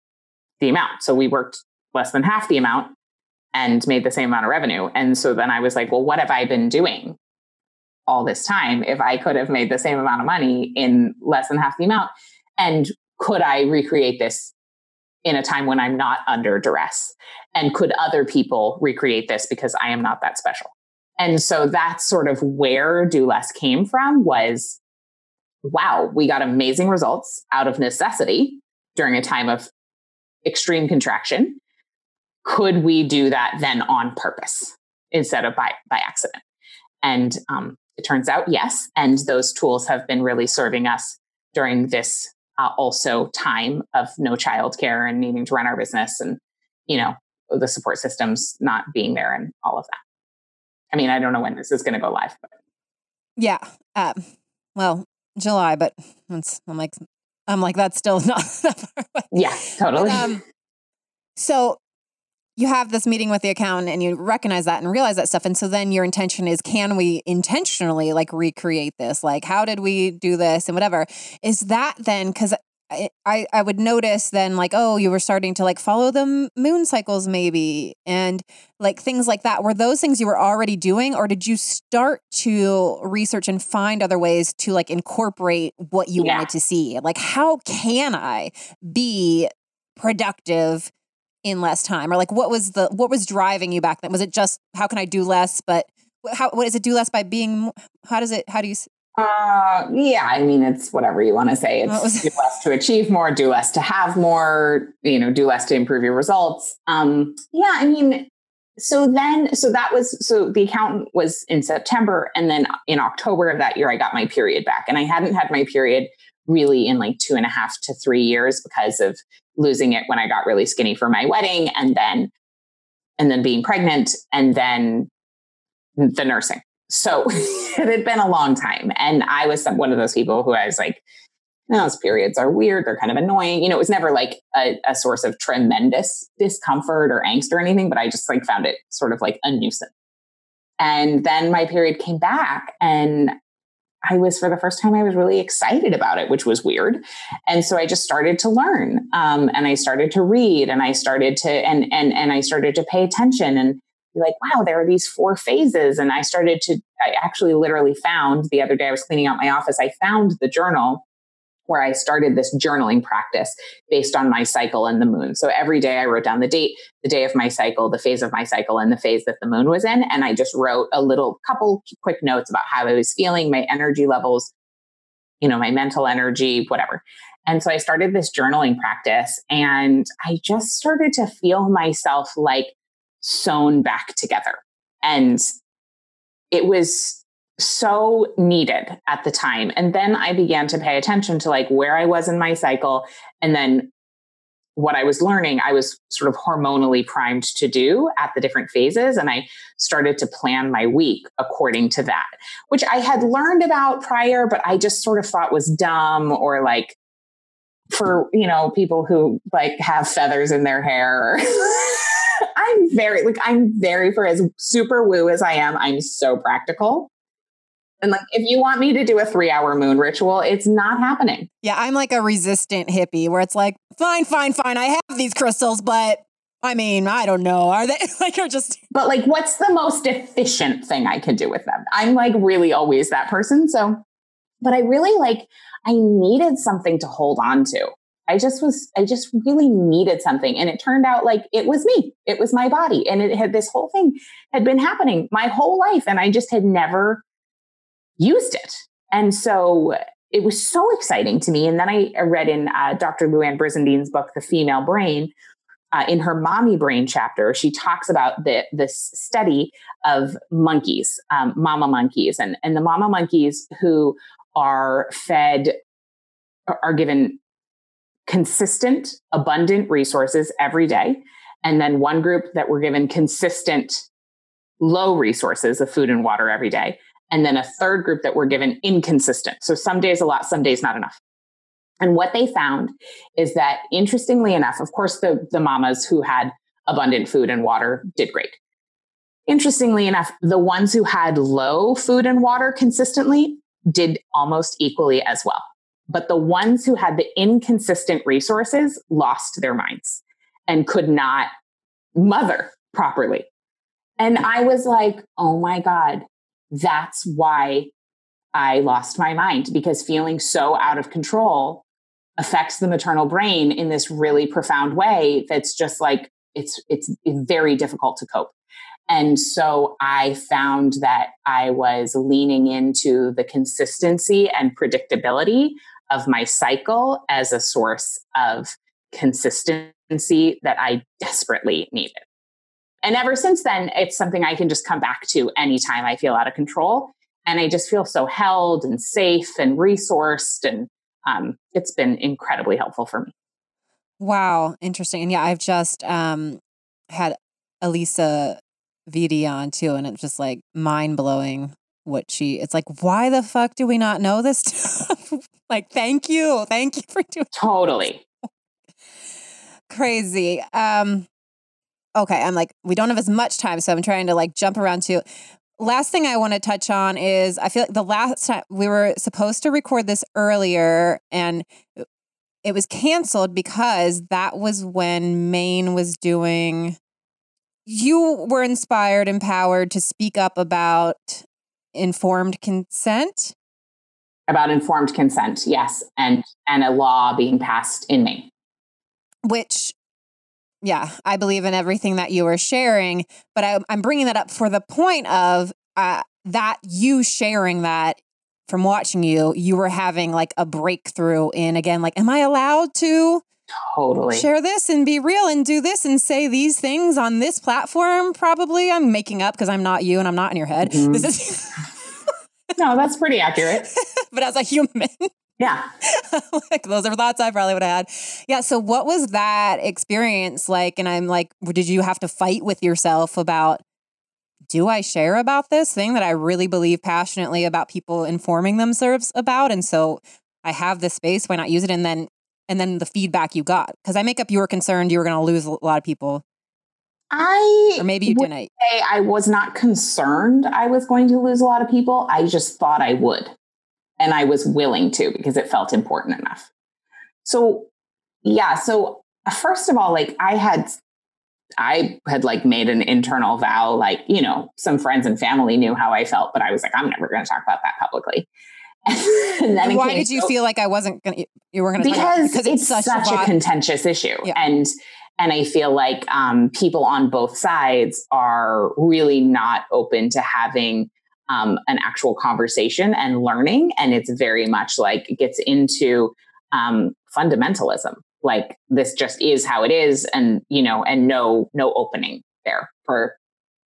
the amount. So we worked less than half the amount and made the same amount of revenue. And so then I was like, well, what have I been doing all this time if I could have made the same amount of money in less than half the amount? And could I recreate this in a time when I'm not under duress? And could other people recreate this because I am not that special? And so that's sort of where Do Less came from was wow, we got amazing results out of necessity during a time of extreme contraction. Could we do that then on purpose instead of by, by accident? And um, it turns out, yes. And those tools have been really serving us during this uh, also time of no childcare and needing to run our business and you know, the support systems not being there and all of that. I mean, I don't know when this is going to go live, but yeah. Um, well, July, but I'm like, I'm like, that's still not that far away. Yeah, totally. But, um, so you have this meeting with the accountant and you recognize that and realize that stuff. And so then your intention is, can we intentionally like recreate this? Like, how did we do this and whatever? Is that then, because I, I would notice then like oh you were starting to like follow the moon cycles maybe and like things like that. Were those things you were already doing or did you start to research and find other ways to like incorporate what you yeah. wanted to see? Like how can i be productive in less time? Or like what was the what was driving you back then? Was it just how can i do less but how what is it do less by being how does it how do you uh, yeah, I mean, it's whatever you want to say. It's do less to achieve more, do less to have more, you know, do less to improve your results. Um, yeah, I mean, so then, so that was, so the accountant was in September. And then in October of that year, I got my period back. And I hadn't had my period really in like two and a half to three years because of losing it when I got really skinny for my wedding and then, and then being pregnant and then the nursing so it had been a long time. And I was some, one of those people who I was like, no, those periods are weird. They're kind of annoying. You know, it was never like a, a source of tremendous discomfort or angst or anything, but I just like found it sort of like a nuisance. And then my period came back and I was for the first time I was really excited about it, which was weird. And so I just started to learn, um, and I started to read, and I started to and and and I started to pay attention. And like, wow, there are these four phases. And I started to, I actually literally found the other day I was cleaning out my office, I found the journal where I started this journaling practice based on my cycle and the moon. So every day I wrote down the date, the day of my cycle, the phase of my cycle, and the phase that the moon was in. And I just wrote a little couple quick notes about how I was feeling, my energy levels, you know, my mental energy, whatever. And so I started this journaling practice and I just started to feel myself like sewn back together. And it was so needed at the time. And then I began to pay attention to like where I was in my cycle and then what I was learning, I was sort of hormonally primed to do at the different phases. And I started to plan my week according to that, which I had learned about prior, but I just sort of thought was dumb or like for, you know, people who like have feathers in their hair. I'm very like I'm very for as super woo as I am, I'm so practical. And like if you want me to do a 3-hour moon ritual, it's not happening. Yeah, I'm like a resistant hippie where it's like, fine, fine, fine. I have these crystals, but I mean, I don't know. Are they like are just But like what's the most efficient thing I could do with them? I'm like really always that person. So but I really like I needed something to hold on to. I just was, I just really needed something. And it turned out like it was me, it was my body. And it had this whole thing had been happening my whole life. And I just had never used it. And so it was so exciting to me. And then I read in uh, Dr. Louann Brizendine's book, The Female Brain, uh, in her mommy brain chapter, she talks about the, this study of monkeys, um, mama monkeys, and, and the mama monkeys who are fed, are given consistent, abundant resources every day. And then one group that were given consistent, low resources of food and water every day. And then a third group that were given inconsistent. So some days a lot, some days not enough. And what they found is that interestingly enough, of course, the, the mamas who had abundant food and water did great. Interestingly enough, the ones who had low food and water consistently did almost equally as well. But the ones who had the inconsistent resources lost their minds and could not mother properly. And I was like, oh my God, that's why I lost my mind because feeling so out of control affects the maternal brain in this really profound way that's just like it's it's very difficult to cope. And so I found that I was leaning into the consistency and predictability of my cycle as a source of consistency that I desperately needed. And ever since then, it's something I can just come back to anytime I feel out of control. And I just feel so held and safe and resourced. And um, it's been incredibly helpful for me. Wow, interesting. And yeah, I've just um, had Alisa Vitti on too, and it's just like mind blowing what she. It's like, why the fuck do we not know this stuff? Like, thank you, thank you for doing. Totally crazy. Um, okay, I'm like, we don't have as much time, so I'm trying to like jump around to. Last thing I want to touch on is I feel like the last time we were supposed to record this earlier and it was canceled because that was when Maine was doing. You were inspired, empowered to speak up about informed consent. About informed consent, yes, and and a law being passed in Maine. Which yeah, I believe in everything that you are sharing, but I, am bringing that up for the point of uh, that you sharing that from watching you, you were having like a breakthrough in again, like, am I allowed to totally share this and be real and do this and say these things on this platform? Probably I'm making up because I'm not you and I'm not in your head. Mm-hmm. This is no, that's pretty accurate. but as a human, yeah. like those are thoughts I probably would have had. Yeah. So what was that experience like? And I'm like, did you have to fight with yourself about do I share about this thing that I really believe passionately about people informing themselves about? And so I have this space, why not use it? And then and then the feedback you got. Because I make up you were concerned you were gonna lose a lot of people. I or maybe you didn't. Say I was not concerned I was going to lose a lot of people. I just thought I would. And I was willing to because it felt important enough. So yeah, so uh, first of all, like I had I had like made an internal vow, like, you know, some friends and family knew how I felt, but I was like, I'm never going to talk about that publicly. and then why did you so, feel like I wasn't going to, you were going to because, because it's, it's such, a, a contentious issue. Yeah. And, and I feel like um, people on both sides are really not open to having um, an actual conversation and learning. And it's very much like it gets into um, fundamentalism. Like this just is how it is and you know and no no opening there for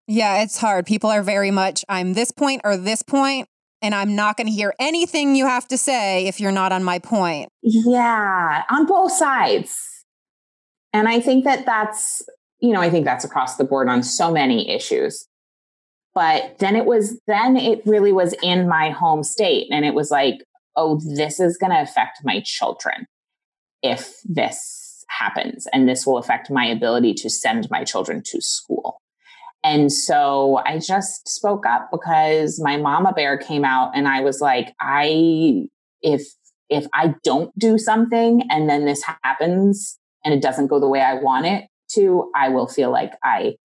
yeah it's hard. People are very much i'm this point or this point and i'm not going to hear anything you have to say if you're not on my point. Yeah on both sides and i think that that's you know i think that's across the board on so many issues but then it was then it really was in my home state and it was like oh this is going to affect my children if this happens and this will affect my ability to send my children to school. And so I just spoke up because my mama bear came out and I was like, I, if, if I don't do something and then this happens and it doesn't go the way I want it to, I will feel like I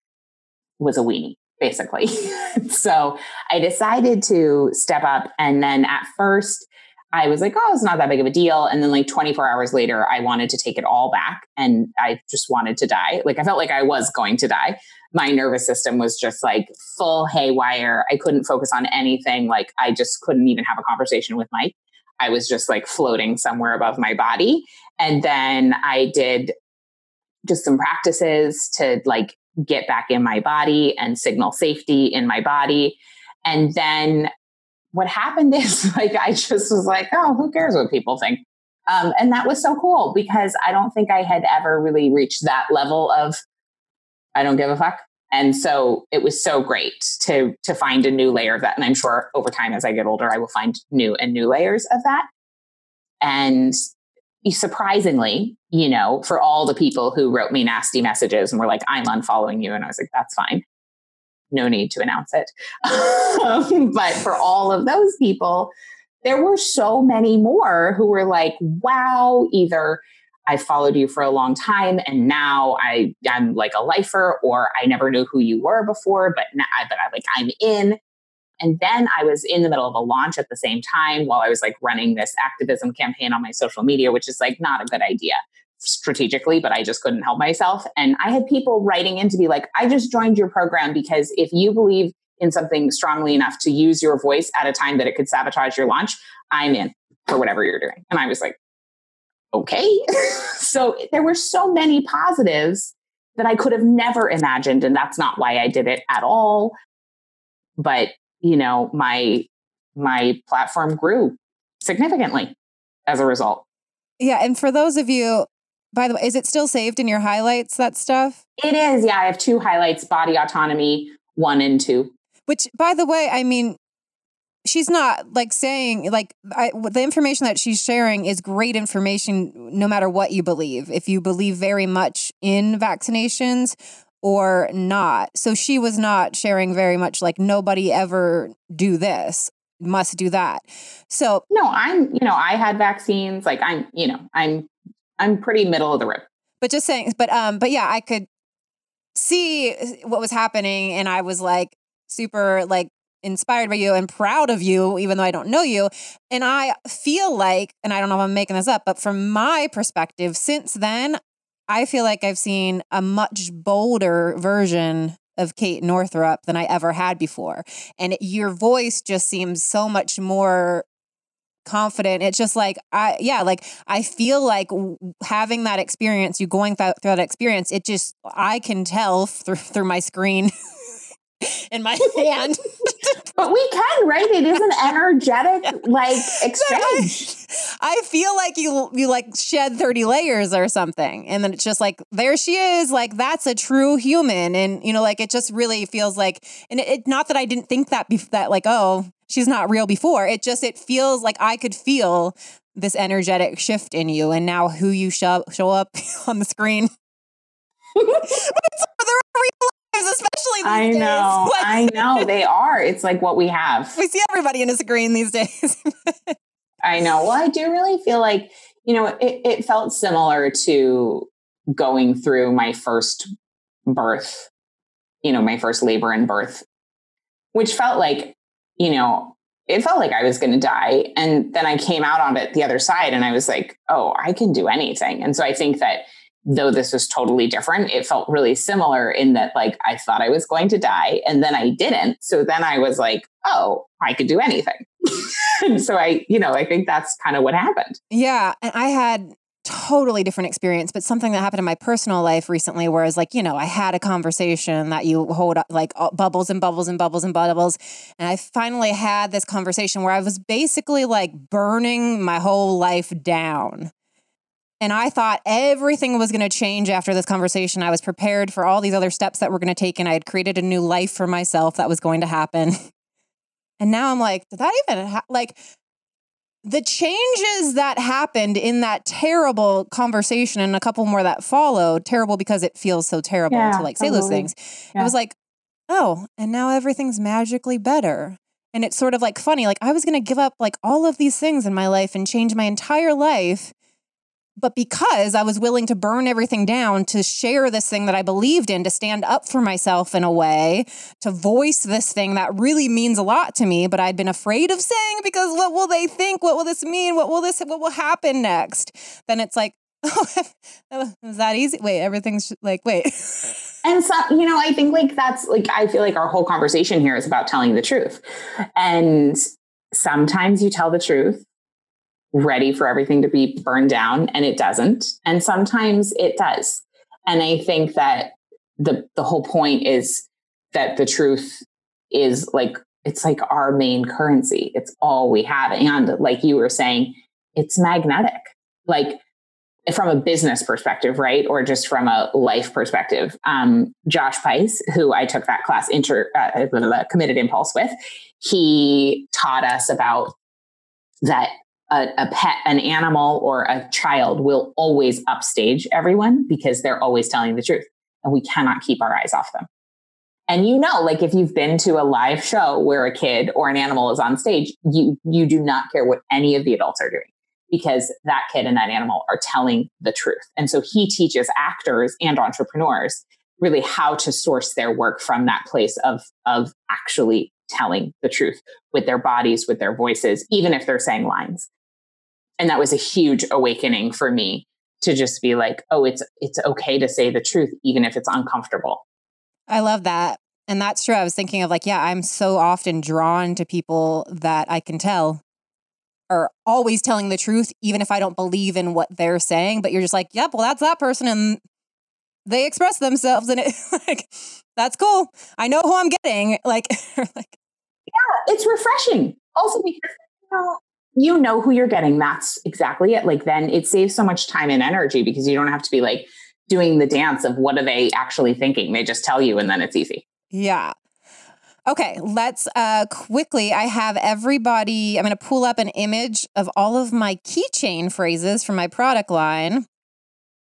was a weenie, basically. so I decided to step up. And then at first, I was like, oh, it's not that big of a deal. And then like 24 hours later, I wanted to take it all back and I just wanted to die. Like I felt like I was going to die. My nervous system was just like full haywire. I couldn't focus on anything. Like I just couldn't even have a conversation with Mike. I was just like floating somewhere above my body. And then I did just some practices to like get back in my body and signal safety in my body. And then what happened is like I just was like, oh, who cares what people think? Um, and that was so cool because I don't think I had ever really reached that level of I don't give a fuck. And so it was so great to to find a new layer of that. And I'm sure over time as I get older, I will find new and new layers of that. And surprisingly, you know, for all the people who wrote me nasty messages and were like, I'm unfollowing you. And I was like, that's fine no need to announce it. but for all of those people, there were so many more who were like, wow, either I followed you for a long time and now I, I'm like a lifer, or I never knew who you were before, but now, but I like I'm in. And then I was in the middle of a launch at the same time while I was like running this activism campaign on my social media, which is like not a good idea strategically, but I just couldn't help myself. And I had people writing in to be like, I just joined your program because if you believe in something strongly enough to use your voice at a time that it could sabotage your launch, I'm in for whatever you're doing. And I was like, okay. so there were so many positives that I could have never imagined. And that's not why I did it at all. But, you know, my my platform grew significantly as a result. Yeah. And for those of you by the way, is it still saved in your highlights, that stuff? It is. Yeah. I have two highlights body autonomy, one and two. Which, by the way, I mean, she's not like saying like I, the information that she's sharing is great information no matter what you believe if you believe very much in vaccinations or not. So she was not sharing very much like nobody ever do this must do that. So no i'm you know i had vaccines like i'm you know i'm i'm pretty middle of the road. But just saying but um but yeah i could see what was happening and i was like super like inspired by you and proud of you, even though I don't know you. And I feel like, and I don't know if I'm making this up, but from my perspective, since then, I feel like I've seen a much bolder version of Kate Northrup than I ever had before. And your voice just seems so much more confident. It's just like I yeah, like I feel like having that experience, you going through, through that experience, it just I can tell through through my screen in my hand. but we can, right? It is an energetic like exchange. I, feel like you you like shed 30 layers or something. And then it's just like there she is, like that's a true human. And you know, like it just really feels like and it, it not that I didn't think that be, that like, oh, she's not real before. It just it feels like I could feel this energetic shift in you and now who you show, show up on the screen. but it's real especially I know. Like, I know they are. It's like what we have. We see everybody in a screen these days. I know. Well, I do really feel like, you know, it, it felt similar to going through my first birth, you know, my first labor and birth, which felt like, you know, it felt like I was going to die. And then I came out on it the other side and I was like, oh, I can do anything. And so I think that though this was totally different, it felt really similar in that like I thought I was going to die and then I didn't. So then I was like, oh, I could do anything. and so I, you know, I think that's kind of what happened. Yeah. And I had totally different experience, but something that happened in my personal life recently where was like, you know, I had a conversation that you hold up like bubbles and bubbles and bubbles and bubbles. And I finally had this conversation where I was basically like burning my whole life down and I thought everything was going to change after this conversation. I was prepared for all these other steps that were going to take, and I had created a new life for myself that was going to happen. And now I'm like, did that even ha-? like the changes that happened in that terrible conversation and a couple more that followed? Terrible because it feels so terrible yeah, to like totally. say those things. Yeah. It was like, oh, and now everything's magically better. And it's sort of like funny. Like I was going to give up like all of these things in my life and change my entire life but because I was willing to burn everything down to share this thing that I believed in, to stand up for myself in a way, to voice this thing that really means a lot to me, but I'd been afraid of saying because what will they think? What will this mean? What will this, what will happen next? Then it's like, oh, is that easy? Wait, everything's like, wait. and so, you know, I think like that's like, I feel like our whole conversation here is about telling the truth. And sometimes you tell the truth ready for everything to be burned down and it doesn't. And sometimes it does. And i think that the the whole point is that the truth is like it's like our main currency. It's all we have. And like you were saying it's magnetic. Like from a business perspective right? Or just from a life perspective. Um, josh pais who i took that class inter uh, committed impulse with he taught us about that a, a, pet, an animal, or a child will always upstage everyone because they're always telling the truth. And we cannot keep our eyes off them. And you know, like if you've been to a live show where a kid or an animal is on stage, you you do not care what any of the adults are doing because that kid and that animal are telling the truth. And so he teaches actors and entrepreneurs really how to source their work from that place of of actually telling the truth with their bodies, with their voices, even if they're saying lines and that was a huge awakening for me to just be like oh it's it's okay to say the truth even if it's uncomfortable. I love that. And that's true. I was thinking of like yeah i'm so often drawn to people that i can tell are always telling the truth even if i don't believe in what they're saying. But you're just like yep well that's that person and they express themselves and it like that's cool. I know who i'm getting. Like like yeah it's refreshing. Also because you know you know who you're getting. That's exactly it. Like then it saves so much time and energy because you don't have to be like doing the dance of what are they actually thinking. They just tell you and then it's easy. Yeah. Okay, let's uh quickly. I have everybody, I'm going to pull up an image of all of my keychain phrases from my product line.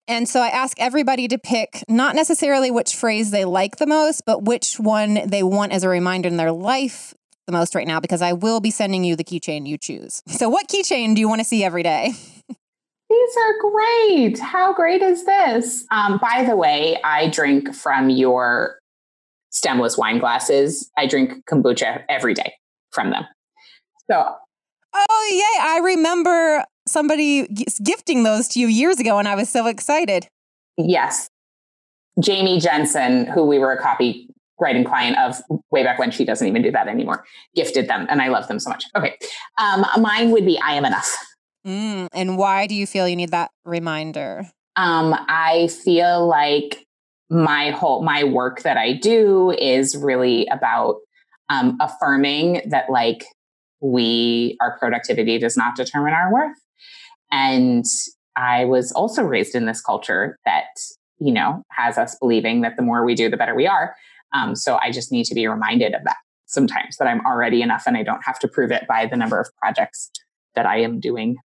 And so I ask everybody to pick not necessarily which phrase they like the most, but which one they want as a reminder in their life the most right now, because I will be sending you the keychain you choose. So, what keychain do you want to see every day? These are great. How great is this? Um, by the way, I drink from your stemless wine glasses. I drink kombucha every day from them. So, oh, yay. I remember somebody gifting those to you years ago, and I was so excited. Yes. Jamie Jensen, who we were a copywriting client of way back when, she doesn't even do that anymore, gifted them, and I love them so much. Okay. Um, mine would be I Am Enough. Mm, and why do you feel you need that reminder? Um, I feel like my whole my work that I do is really about um, affirming that like we our productivity does not determine our worth and I was also raised in this culture that, you know, has us believing that the more we do, the better we are. Um, so I just need to be reminded of that sometimes that I'm already enough and I don't have to prove it by the number of projects that I am doing.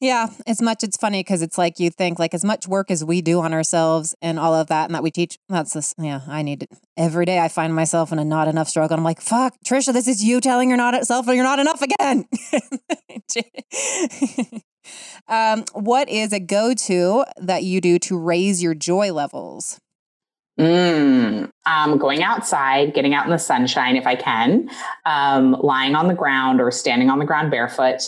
Yeah, as much it's funny because it's like you think like as much work as we do on ourselves and all of that and that we teach. That's this. Yeah, I need it every day. I find myself in a not enough struggle. I'm like, fuck, Trisha, this is you telling you're not self you're not enough again. Um, what is a go to that you do to raise your joy levels? Mm, um, going outside, getting out in the sunshine if I can, um, lying on the ground or standing on the ground barefoot,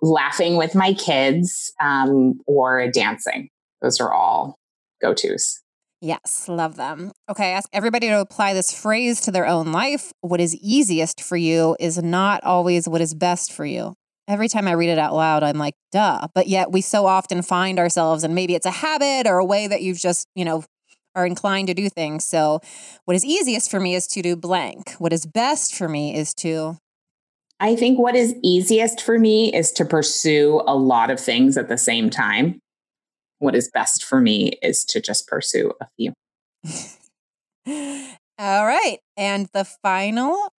laughing with my kids, um, or dancing. Those are all go tos. Yes, love them. Okay, ask everybody to apply this phrase to their own life. What is easiest for you is not always what is best for you every time I read it out loud, I'm like, duh. But yet we so often find ourselves, and maybe it's a habit or a way that you've just, you know, are inclined to do things. So, what is easiest for me is to do blank. What is best for me is to. I think what is easiest for me is to pursue a lot of things at the same time. What is best for me is to just pursue a few. All right. And the final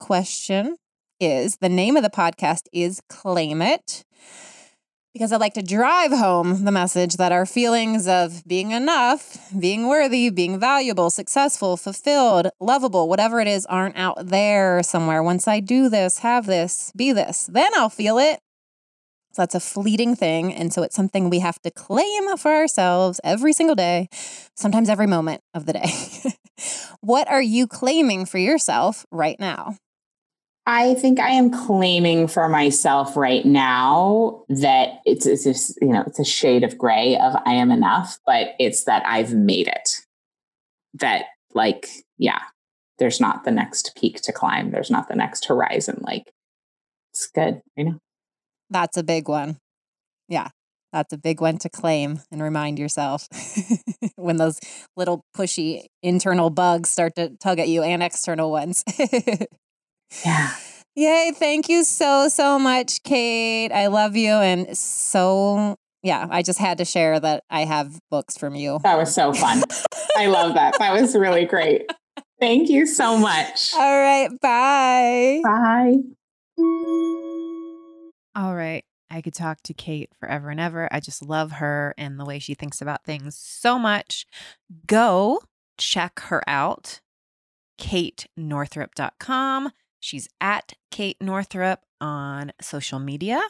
question is the name of the podcast is Claim It. Because I like to drive home the message that our feelings of being enough, being worthy, being valuable, successful, fulfilled, lovable, whatever it is, aren't out there somewhere. Once I do this, have this, be this, then I'll feel it. So that's a fleeting thing. And so it's something we have to claim for ourselves every single day, sometimes every moment of the day. what are you claiming for yourself right now? I think I am claiming for myself right now that it's, it's just, you know, it's a shade of gray of I am enough, but it's that I've made it. That, like, yeah, there's not the next peak to climb. There's not the next horizon. Like, it's good, you know? That's a big one. Yeah, that's a big one to claim and remind yourself when those little pushy internal bugs start to tug at you and external ones. Yeah. Yay. Thank you so, so much, Kate. I love you. And so, yeah, I just had to share that I have books from you. That was so fun. I love that. That was really great. Thank you so much. All right. Bye. Bye. All right. I could talk to Kate forever and ever. I just love her and the way she thinks about things so much. Go check her out, katenorthrup.com. She's at Kate Northrup on social media.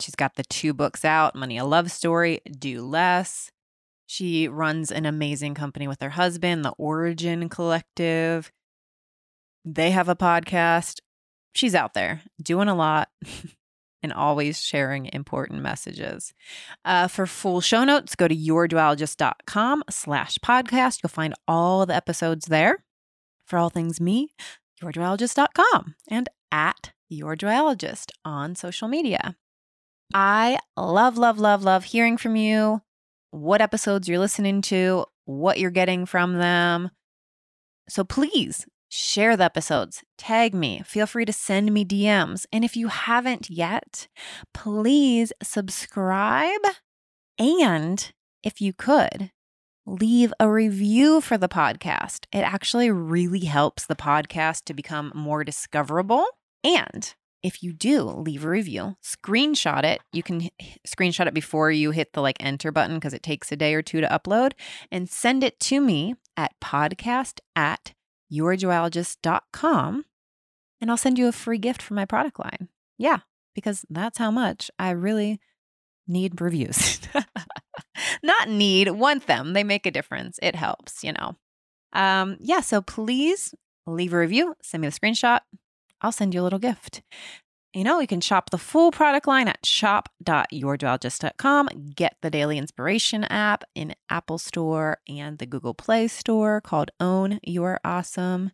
She's got the two books out Money a Love Story, Do Less. She runs an amazing company with her husband, the Origin Collective. They have a podcast. She's out there doing a lot and always sharing important messages. Uh, for full show notes, go to yourjoyologist.com slash podcast. You'll find all the episodes there. For all things me, yourjoyologist.com and at yourjoyologist on social media. I love, love, love, love hearing from you, what episodes you're listening to, what you're getting from them. So please Share the episodes, tag me, feel free to send me DMs. And if you haven't yet, please subscribe. And if you could, leave a review for the podcast. It actually really helps the podcast to become more discoverable. And if you do leave a review, screenshot it. You can screenshot it before you hit the like enter button because it takes a day or two to upload and send it to me at podcast at yourjoyologist.com and I'll send you a free gift for my product line. Yeah, because that's how much I really need reviews. Not need, want them. They make a difference. It helps, you know. Um, yeah, so please leave a review, send me the screenshot, I'll send you a little gift. You know, you can shop the full product line at shop.yourjoyologist.com. Get the Daily Inspiration app in Apple Store and the Google Play Store called Own Your Awesome.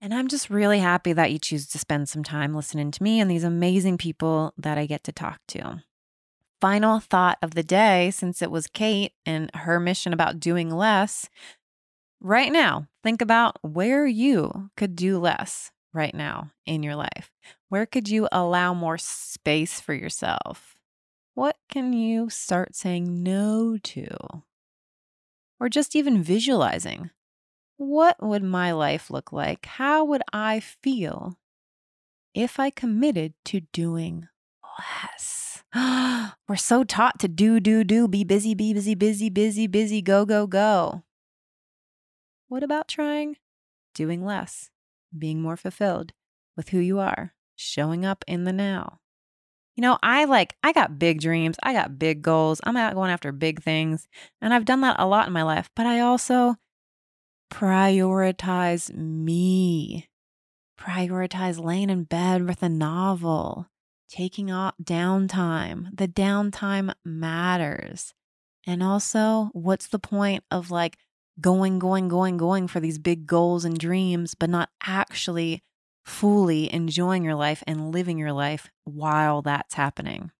And I'm just really happy that you choose to spend some time listening to me and these amazing people that I get to talk to. Final thought of the day, since it was Kate and her mission about doing less. Right now, think about where you could do less right now in your life? Where could you allow more space for yourself? What can you start saying no to? Or just even visualizing. What would my life look like? How would I feel if I committed to doing less? We're so taught to do, do, do, be busy, be busy, busy, busy, busy, go, go, go. What about trying doing less? being more fulfilled with who you are, showing up in the now. You know, I like, I got big dreams, I got big goals, I'm out going after big things, and I've done that a lot in my life, but I also prioritize me, prioritize laying in bed with a novel, taking off downtime. The downtime matters. And also, what's the point of like going, going, going, going for these big goals and dreams, but not actually fully enjoying your life and living your life while that's happening.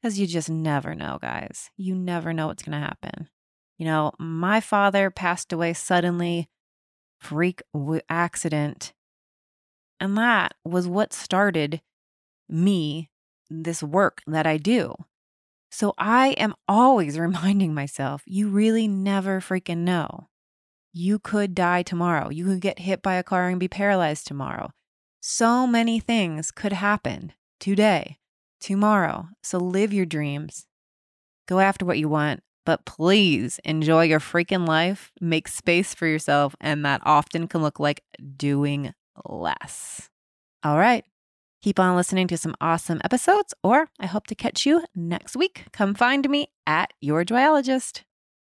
Because you just never know, guys. You never know what's going to happen. You know, my father passed away suddenly, freak accident. And that was what started me, this work that I do. So I am always reminding myself, you really never freaking know. You could die tomorrow. You could get hit by a car and be paralyzed tomorrow. So many things could happen today, tomorrow. So live your dreams. Go after what you want, but please enjoy your freaking life. Make space for yourself. And that often can look like doing less. All right. Keep on listening to some awesome episodes, or I hope to catch you next week. Come find me at Your Joyologist.